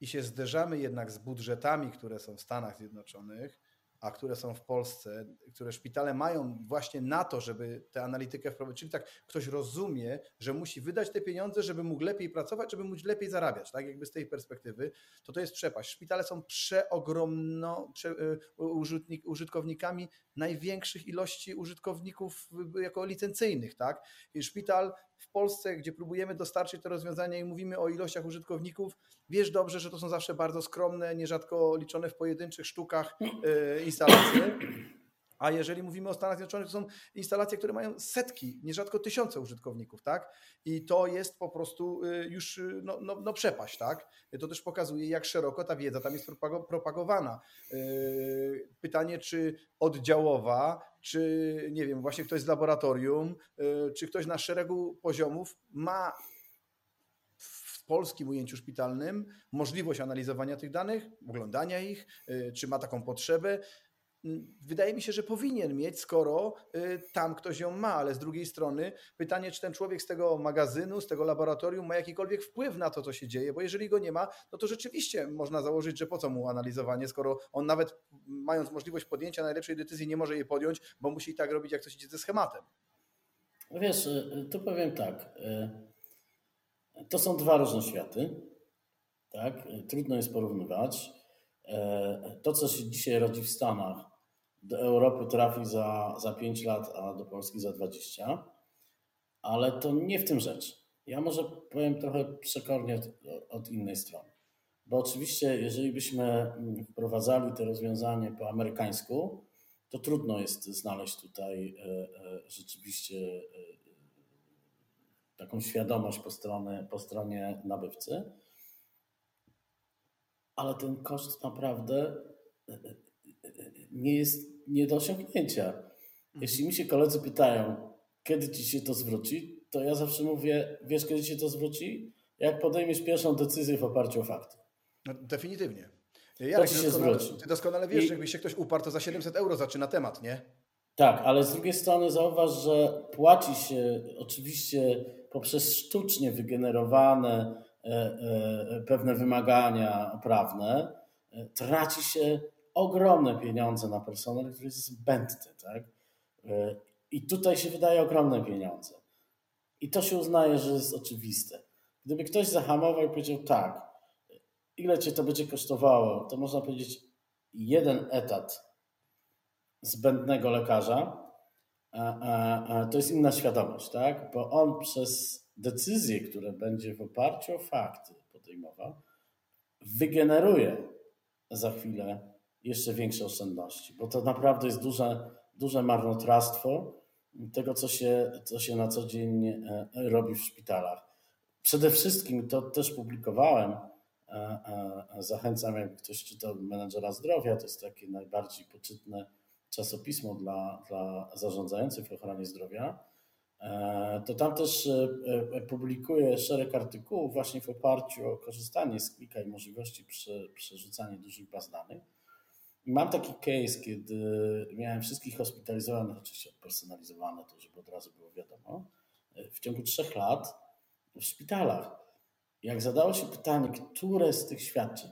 i się zderzamy jednak z budżetami, które są w Stanach Zjednoczonych, a które są w Polsce, które szpitale mają właśnie na to, żeby tę analitykę wprowadzić. Czyli tak, ktoś rozumie, że musi wydać te pieniądze, żeby mógł lepiej pracować, żeby móc lepiej zarabiać, tak? Jakby z tej perspektywy, to to jest przepaść. Szpitale są przeogromno prze, y, użytkownikami największych ilości użytkowników jako licencyjnych, tak? I szpital w Polsce, gdzie próbujemy dostarczyć te rozwiązania i mówimy o ilościach użytkowników, wiesz dobrze, że to są zawsze bardzo skromne, nierzadko liczone w pojedynczych sztukach e, instalacje. A jeżeli mówimy o Stanach Zjednoczonych, to są instalacje, które mają setki, nierzadko tysiące użytkowników, tak? I to jest po prostu y, już y, no, no, no przepaść, tak? To też pokazuje, jak szeroko ta wiedza tam jest propagowana. Y, pytanie, czy oddziałowa, czy nie wiem, właśnie ktoś z laboratorium, czy ktoś na szeregu poziomów ma w polskim ujęciu szpitalnym możliwość analizowania tych danych, oglądania ich, czy ma taką potrzebę. Wydaje mi się, że powinien mieć, skoro y, tam ktoś ją ma, ale z drugiej strony pytanie, czy ten człowiek z tego magazynu, z tego laboratorium ma jakikolwiek wpływ na to, co się dzieje, bo jeżeli go nie ma, no to rzeczywiście można założyć, że po co mu analizowanie, skoro on nawet mając możliwość podjęcia najlepszej decyzji nie może jej podjąć, bo musi i tak robić, jak coś idzie ze schematem. No wiesz, y, tu powiem tak. Y, to są dwa różne światy. Tak? Trudno jest porównywać. To, co się dzisiaj rodzi w Stanach, do Europy trafi za, za 5 lat, a do Polski za 20. Ale to nie w tym rzecz. Ja może powiem trochę przekornie od, od innej strony. Bo oczywiście, jeżeli byśmy wprowadzali te rozwiązanie po amerykańsku, to trudno jest znaleźć tutaj e, e, rzeczywiście e, taką świadomość po, stronie, po stronie nabywcy. Ale ten koszt naprawdę nie jest nie do osiągnięcia. Jeśli mi się koledzy pytają, kiedy ci się to zwróci, to ja zawsze mówię, wiesz, kiedy ci się to zwróci? Jak podejmiesz pierwszą decyzję w oparciu o fakty. No, definitywnie. Jarek, to się doskonale, zwróci. Ty doskonale wiesz, I... że jakby się ktoś uparł, to za 700 euro zaczyna temat, nie? Tak, ale z drugiej strony zauważ, że płaci się oczywiście poprzez sztucznie wygenerowane e, e, pewne wymagania prawne, e, traci się ogromne pieniądze na personel, który jest zbędny. Tak? E, I tutaj się wydaje ogromne pieniądze. I to się uznaje, że jest oczywiste. Gdyby ktoś zahamował i powiedział tak, ile cię to będzie kosztowało, to można powiedzieć jeden etat zbędnego lekarza, to jest inna świadomość, tak? Bo on przez decyzje, które będzie w oparciu o fakty podejmował, wygeneruje za chwilę jeszcze większe oszczędności, bo to naprawdę jest duże, duże marnotrawstwo tego, co się, co się na co dzień e, robi w szpitalach. Przede wszystkim to też publikowałem. E, e, zachęcam, jak ktoś czytał menedżera zdrowia, to jest takie najbardziej poczytne czasopismo dla, dla zarządzających w ochronie zdrowia. To tam też publikuję szereg artykułów właśnie w oparciu o korzystanie z klika i możliwości przerzucania dużych baz danych. Mam taki case, kiedy miałem wszystkich hospitalizowanych, oczywiście odpersonalizowane, to żeby od razu było wiadomo, w ciągu trzech lat w szpitalach. Jak zadało się pytanie, które z tych świadczeń,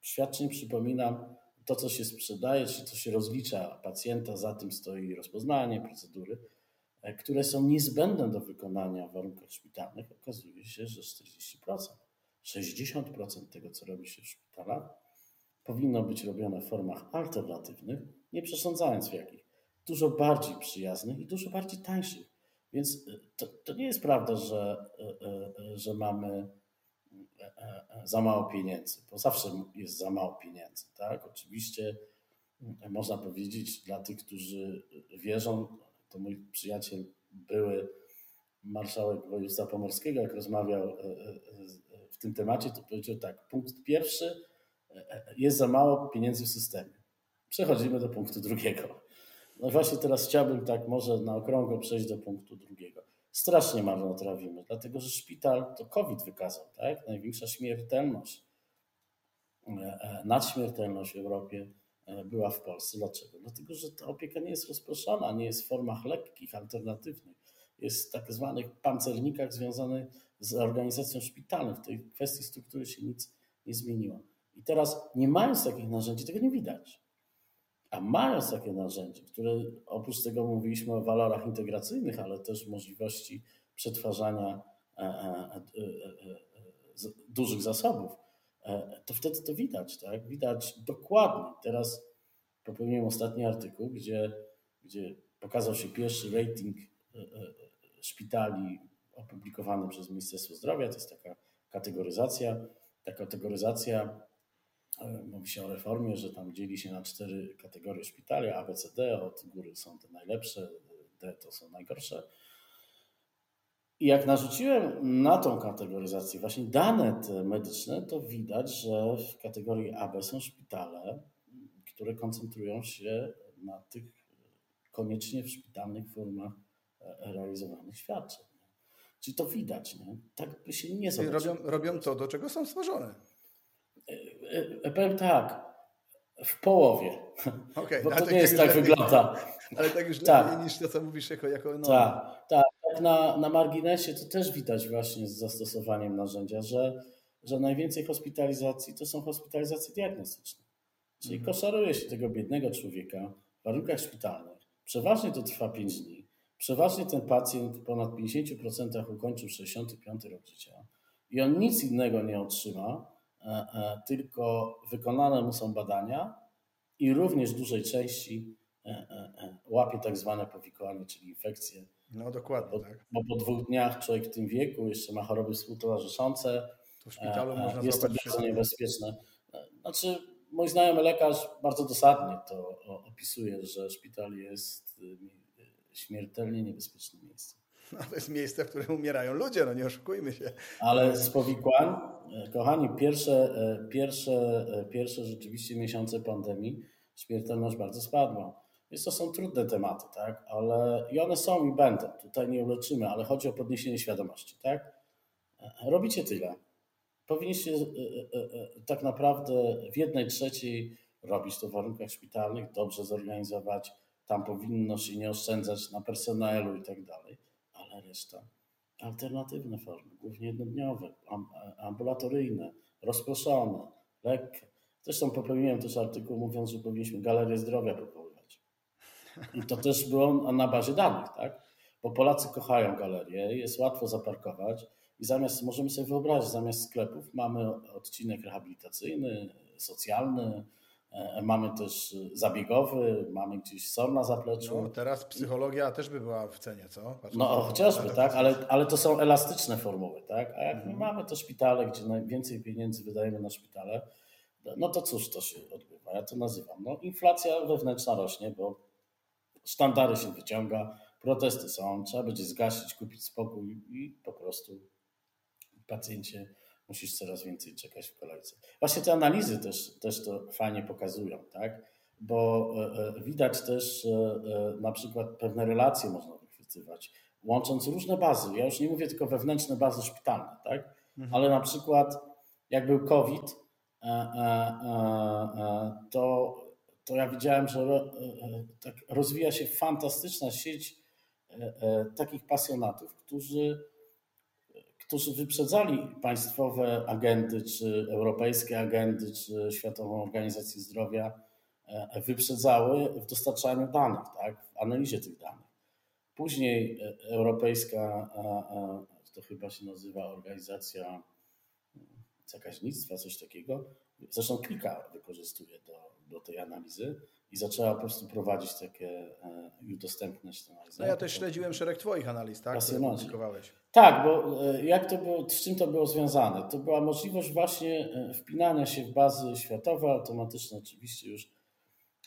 świadczeń przypominam, to co się sprzedaje, czy co się rozlicza pacjenta, za tym stoi rozpoznanie, procedury, e, które są niezbędne do wykonania w warunkach szpitalnych, okazuje się, że 40%, 60% tego, co robi się w szpitalach, powinno być robione w formach alternatywnych, nie przesądzając w jakich, dużo bardziej przyjaznych i dużo bardziej tańszych. Więc e, to, to nie jest prawda, że, e, że mamy za mało pieniędzy, bo zawsze jest za mało pieniędzy. Tak? Oczywiście można powiedzieć dla tych, którzy wierzą, to mój przyjaciel, były marszałek województwa pomorskiego, jak rozmawiał e, e, w tym temacie, to powiedział tak, punkt pierwszy, e, jest za mało pieniędzy w systemie. Przechodzimy do punktu drugiego. No właśnie teraz chciałbym tak może na okrągło przejść do punktu drugiego strasznie marnotrawimy, dlatego że szpital to COVID wykazał, tak? Największa śmiertelność, e, e, nadśmiertelność w Europie e, była w Polsce. Dlaczego? Dlatego, że ta opieka nie jest rozproszona, nie jest w formach lekkich, alternatywnych. Jest w tak zwanych pancernikach związanych z organizacją szpitalną. W tej kwestii struktury się nic nie zmieniło. I teraz, nie mając takich narzędzi, tego nie widać. A mając takie narzędzie, które oprócz tego mówiliśmy o walorach integracyjnych, ale też możliwości przetwarzania e, e, e, dużych zasobów, to wtedy to widać, tak? Widać dokładnie. Teraz popełniłem ostatni artykuł, gdzie, gdzie pokazał się pierwszy rating szpitali opublikowany przez Ministerstwo Zdrowia. To jest taka kategoryzacja. Ta kategoryzacja mówi się o reformie, że tam dzieli się na cztery kategorie szpitali, A, B, C, D, od góry są te najlepsze, D to są najgorsze. I jak narzuciłem na tą kategoryzację właśnie dane te medyczne, to widać, że w kategorii AB są szpitale, które koncentrują się na tych koniecznie w szpitalnych formach e, realizowanych świadczeń. Czyli to widać, nie? tak by się nie zobaczyło. Robią, robią to, do czego są stworzone. E, e, powiem tak, w połowie. Okay, Bo to tak nie jest tak lepiej, wygląda. Ale tak już tak. lepiej niż to, co mówisz jako, jako no. Tak, tak. Na, na marginesie to też widać właśnie z zastosowaniem narzędzia, że, że najwięcej hospitalizacji to są hospitalizacje diagnostyczne. Czyli mhm. koszaruje się tego biednego człowieka w warunkach szpitalnych. Przeważnie to trwa 5 dni. Przeważnie ten pacjent w ponad 50% ukończył 65 rok życia i on nic innego nie otrzyma, tylko wykonane mu są badania i również w dużej części e, łapie tak zwane powikłanie, czyli infekcje. No dokładnie, bo, tak. Bo po dwóch dniach człowiek w tym wieku jeszcze ma choroby współtowarzyszące. To w szpitalu można Jest to bardzo niebezpieczne. Znaczy, mój znajomy lekarz bardzo dosadnie to opisuje, że szpital jest y, śmiertelnie niebezpiecznym miejscem. No, to jest miejsce, w którym umierają ludzie, no nie oszukujmy się. Ale z powikłań, kochani, pierwsze, e, pierwsze, e, pierwsze rzeczywiście miesiące pandemii śmiertelność bardzo spadła. Więc to są trudne tematy, tak? Ale i one są i będą. Tutaj nie uleczymy, ale chodzi o podniesienie świadomości, tak? E, robicie tyle. Powinniście tak naprawdę w jednej trzeciej robić to w warunkach szpitalnych, dobrze zorganizować. Tam powinno się nie oszczędzać na personelu i tak dalej reszta alternatywne formy, głównie jednodniowe, ambulatoryjne, rozproszone, lekkie. Zresztą popełniłem też artykuł mówiąc, że powinniśmy galerię zdrowia powoływać. I to też było na bazie danych, tak? Bo Polacy kochają galerie, jest łatwo zaparkować i zamiast, możemy sobie wyobrazić, zamiast sklepów mamy odcinek rehabilitacyjny, socjalny, mamy też zabiegowy, mamy gdzieś SOR na zapleczu. No, teraz psychologia też by była w cenie, co? Patrząc no chociażby, tak, ale, ale to są elastyczne formuły, tak? A jak mhm. mamy to szpitale, gdzie najwięcej pieniędzy wydajemy na szpitale, no to cóż to się odbywa? Ja to nazywam. No, inflacja wewnętrzna rośnie, bo sztandary się wyciąga, protesty są, trzeba będzie zgasić, kupić spokój i po prostu pacjencie musisz coraz więcej czekać w kolejce. Właśnie te analizy też, też to fajnie pokazują, tak? Bo e, e, widać też e, na przykład pewne relacje można wychwytywać, łącząc różne bazy. Ja już nie mówię tylko wewnętrzne bazy szpitalne, tak? Mhm. Ale na przykład jak był COVID, to, to ja widziałem, że tak rozwija się fantastyczna sieć takich pasjonatów, którzy, którzy wyprzedzali państwowe agendy, czy europejskie agendy, czy Światową Organizację Zdrowia, wyprzedzały w dostarczaniu danych, tak, w analizie tych danych. Później europejska, to chyba się nazywa organizacja zakaźnictwa, coś takiego, zresztą Klika wykorzystuje do, do tej analizy i zaczęła po prostu prowadzić takie e, i udostępniać tę analizę. No ja też śledziłem szereg Twoich analiz, tak? Publikowałeś. Tak, bo e, jak to było, z czym to było związane? To była możliwość właśnie e, wpinania się w bazy światowe, automatyczne oczywiście już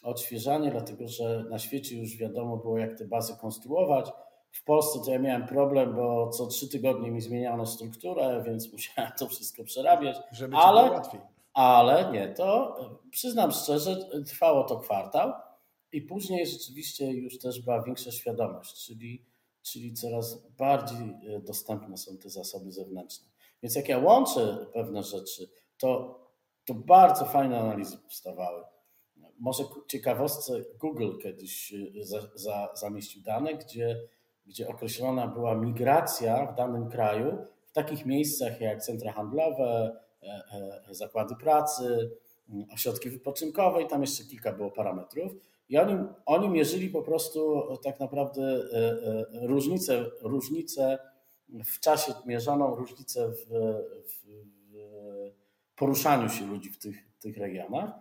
odświeżanie, dlatego że na świecie już wiadomo było, jak te bazy konstruować. W Polsce to ja miałem problem, bo co trzy tygodnie mi zmieniano strukturę, więc musiałem to wszystko przerabiać. Żeby ale, było łatwiej. Ale nie, to przyznam szczerze, trwało to kwartał i później rzeczywiście już też była większa świadomość, czyli, czyli coraz bardziej e, dostępne są te zasoby zewnętrzne. Więc jak ja łączę pewne rzeczy, to, to bardzo fajne analizy powstawały może ciekawostce Google kiedyś y, za, za, zamieścił dane, gdzie, gdzie określona była migracja w danym kraju w takich miejscach jak centra handlowe, e, e, zakłady pracy, mm, ośrodki wypoczynkowe i tam jeszcze kilka było parametrów. I oni, oni mierzyli po prostu tak naprawdę e, różnice, różnice w czasie mierzoną, różnicę w, w, w poruszaniu się ludzi w tych, tych regionach.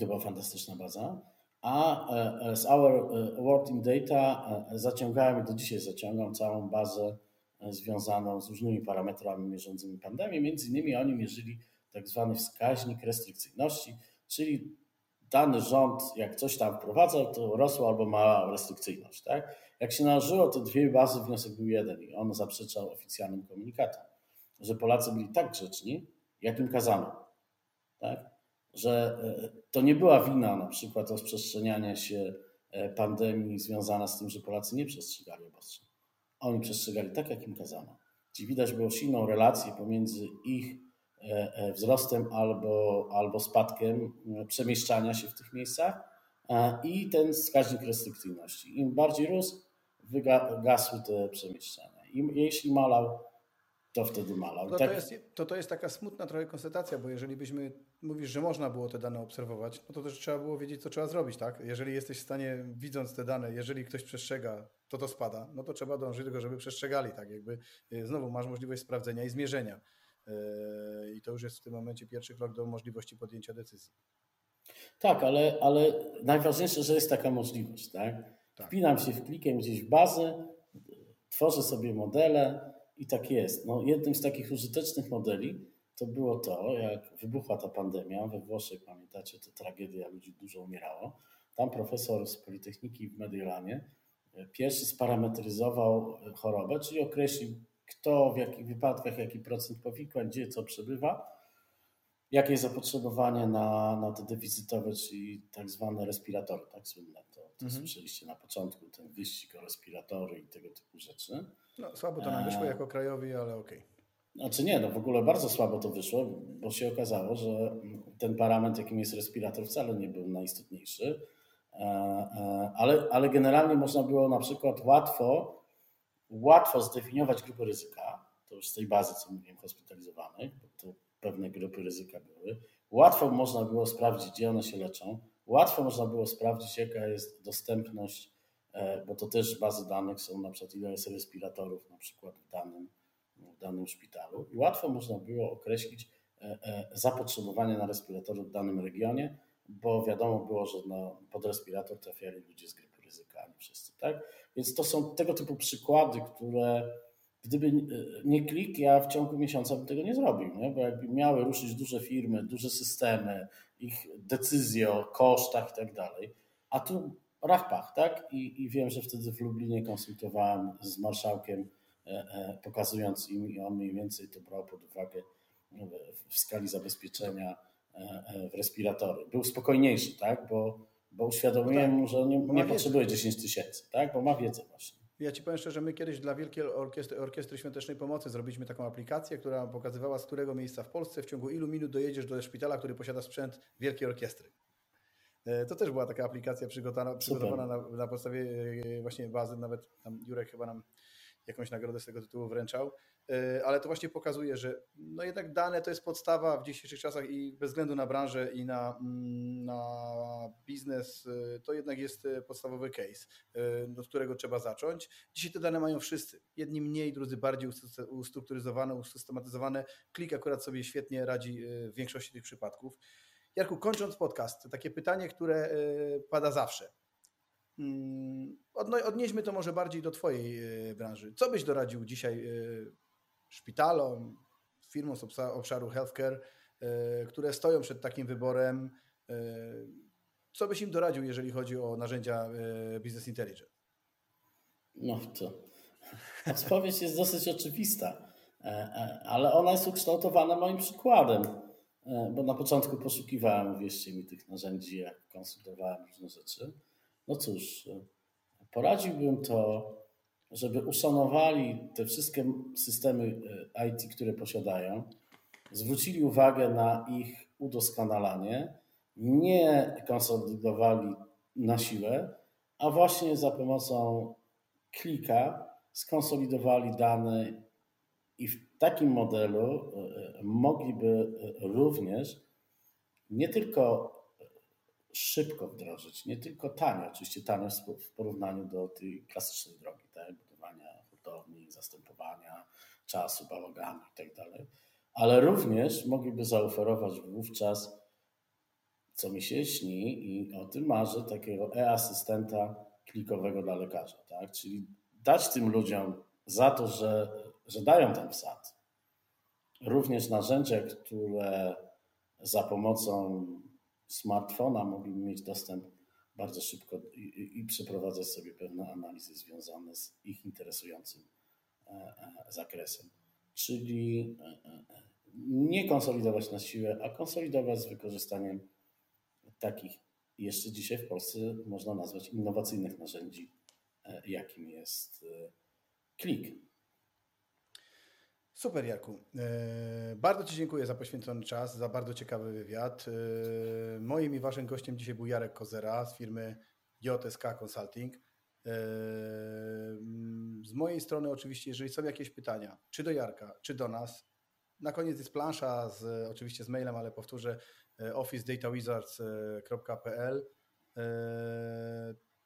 To była fantastyczna baza. A e, z Our e, World in Data e, zaciągałem i do dzisiaj zaciągam całą bazę związaną z różnymi parametrami mierzącymi pandemię. Między innymi oni mierzyli tak zwany wskaźnik restrykcyjności, czyli dany rząd, jak coś tam wprowadzał, to rosła albo mała restrykcyjność. Tak? Jak się nałożyło te dwie bazy, wniosek był jeden i on zaprzeczał oficjalnym komunikatom, że Polacy byli tak grzeczni, jak im kazano. Tak? Że e, to nie była wina na przykład rozprzestrzeniania się e, pandemii związana z tym, że Polacy nie przestrzegali obostrzeń. Oni przestrzegali tak, jak im kazano. Czyli widać było silną relację pomiędzy ich e, wzrostem albo, albo spadkiem przemieszczania się w tych miejscach i ten wskaźnik restrykcyjności. Im bardziej rósł, wygasły te przemieszczania. I jeśli malał, to wtedy malał. To, tak... to, jest, to, to jest taka smutna trochę konstatacja, bo jeżeli byśmy, mówisz, że można było te dane obserwować, no to też trzeba było wiedzieć, co trzeba zrobić, tak? Jeżeli jesteś w stanie, widząc te dane, jeżeli ktoś przestrzega, to to spada, no to trzeba dążyć do tego, żeby przestrzegali, tak? Jakby e, znowu masz możliwość sprawdzenia i zmierzenia. Yy, I to już jest w tym momencie pierwszy krok do możliwości podjęcia decyzji. Tak, ale, ale najważniejsze, że jest taka możliwość, tak? tak. Wpinam się w klikiem gdzieś w bazę, tworzę sobie modele, i tak jest. No, jednym z takich użytecznych modeli to było to, jak wybuchła ta pandemia we Włoszech, pamiętacie, to tragedia, ludzi dużo umierało. Tam profesor z Politechniki w Mediolanie e, pierwszy sparametryzował chorobę, czyli określił, kto w jakich wypadkach, jaki procent powikłań, gdzie co przebywa, jakie jest zapotrzebowanie na, na te deficytowe, czyli tak zwane respiratory, tak słynne. To, to mhm. słyszeliście na początku, ten wyścig o respiratory i tego typu rzeczy. No, słabo to nam wyszło jako krajowi, ale okej. Okay. Znaczy nie, no w ogóle bardzo słabo to wyszło, bo się okazało, że ten parametr, jakim jest respirator, wcale nie był najistotniejszy. E, e, ale, ale generalnie można było na przykład łatwo, łatwo zdefiniować grupy ryzyka, to już z tej bazy, co mówiłem, hospitalizowanych, bo to pewne grupy ryzyka były. Łatwo można było sprawdzić, gdzie one się leczą. Łatwo można było sprawdzić, jaka jest dostępność E, bo to też bazy danych są na przykład ile jest respiratorów na przykład w danym, w danym szpitalu i łatwo można było określić e, e, zapotrzebowanie na respiratory w danym regionie, bo wiadomo było, że na, pod respirator trafiali ludzie z grupy ryzyka, nie wszyscy. Tak? Więc to są tego typu przykłady, które gdyby nie klik, ja w ciągu miesiąca bym tego nie zrobił, nie? bo jakby miały ruszyć duże firmy, duże systemy, ich decyzje o kosztach i tak dalej, a tu rachpach, tak? I, I wiem, że wtedy w Lublinie konsultowałem z marszałkiem, e, e, pokazując im, i on mniej więcej to brał pod uwagę w skali zabezpieczenia e, w respiratory. Był spokojniejszy, tak? Bo, bo uświadomiłem mu, że nie, nie potrzebuje 10 tysięcy, tak? Bo ma wiedzę właśnie. Ja Ci powiem szczerze, my kiedyś dla Wielkiej Orkiestry, Orkiestry Świątecznej Pomocy zrobiliśmy taką aplikację, która pokazywała z którego miejsca w Polsce w ciągu ilu minut dojedziesz do szpitala, który posiada sprzęt Wielkiej Orkiestry. E, To też była taka aplikacja przygotowana, przygotowana na, na podstawie e, właśnie bazy, nawet tam Jurek chyba nam jakąś nagrodę z tego tytułu wręczał, E, ale to właśnie pokazuje, że no jednak dane to jest podstawa w dzisiejszych czasach i bez względu na branżę i na, mm, na biznes, to jednak jest podstawowy case, od którego trzeba zacząć. Dzisiaj te dane mają wszyscy, jedni mniej, drudzy bardziej ustrukturyzowane, usystematyzowane. Klik akurat sobie świetnie radzi w większości tych przypadków. Jarku, kończąc podcast, takie pytanie, które e, pada zawsze. Mm, Odnieśmy to może bardziej do Twojej e, branży. Co byś doradził dzisiaj e, szpitalom, firmom z obszaru healthcare, które stoją przed takim wyborem? Co byś im doradził, jeżeli chodzi o narzędzia Business Intelligence? No to odpowiedź jest dosyć oczywista, ale ona jest ukształtowana moim przykładem, bo na początku poszukiwałem, wierzcie mi, tych narzędzi, jak konsultowałem różne rzeczy. No cóż, e, poradziłbym to, żeby uszanowali te wszystkie systemy e, IT, które posiadają, zwrócili uwagę na ich udoskonalanie, nie konsolidowali na siłę, a właśnie za pomocą klika skonsolidowali dane i w takim modelu e, mogliby e, również nie tylko szybko wdrożyć, nie tylko tanio, oczywiście tanio w porównaniu do tej klasycznej drogi, tak, budowania hurtowni, zastępowania czasu, bałaganu i tak ale również mogliby zaoferować wówczas, co mi się śni i o tym marzę, takiego e-asystenta klikowego dla lekarza, tak? Czyli dać tym ludziom za to, że, że dają ten wsad, również narzędzia, które za pomocą smartfona mogliby mieć dostęp bardzo szybko i, i, i przeprowadzać sobie pewne analizy związane z ich interesującym e, e, zakresem. Czyli e, nie konsolidować na siłę, a konsolidować z wykorzystaniem takich jeszcze dzisiaj w Polsce można nazwać innowacyjnych narzędzi, jakim jest klik. Super, Jarku. E, Bardzo Ci dziękuję za poświęcony czas, za bardzo ciekawy wywiad. E, Moim i Waszym gościem dzisiaj był Jarek Kozera z firmy JSK Consulting. E, Z mojej strony oczywiście, jeżeli są jakieś pytania, czy do Jarka, czy do nas, na koniec jest plansza z, oczywiście z mailem, ale powtórzę officedatawizards.pl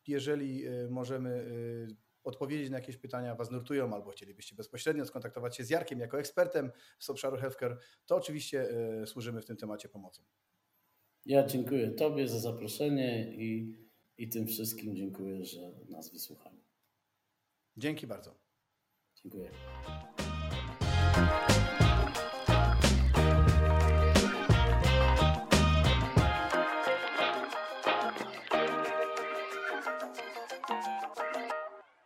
Jeżeli możemy odpowiedzieć na jakieś pytania Was nurtują, albo chcielibyście bezpośrednio skontaktować się z Jarkiem jako ekspertem z obszaru healthcare, to oczywiście e, służymy w tym temacie pomocą. Ja dziękuję Tobie za zaproszenie i, i tym wszystkim dziękuję, że nas wysłuchali. Dzięki bardzo. Dziękuję.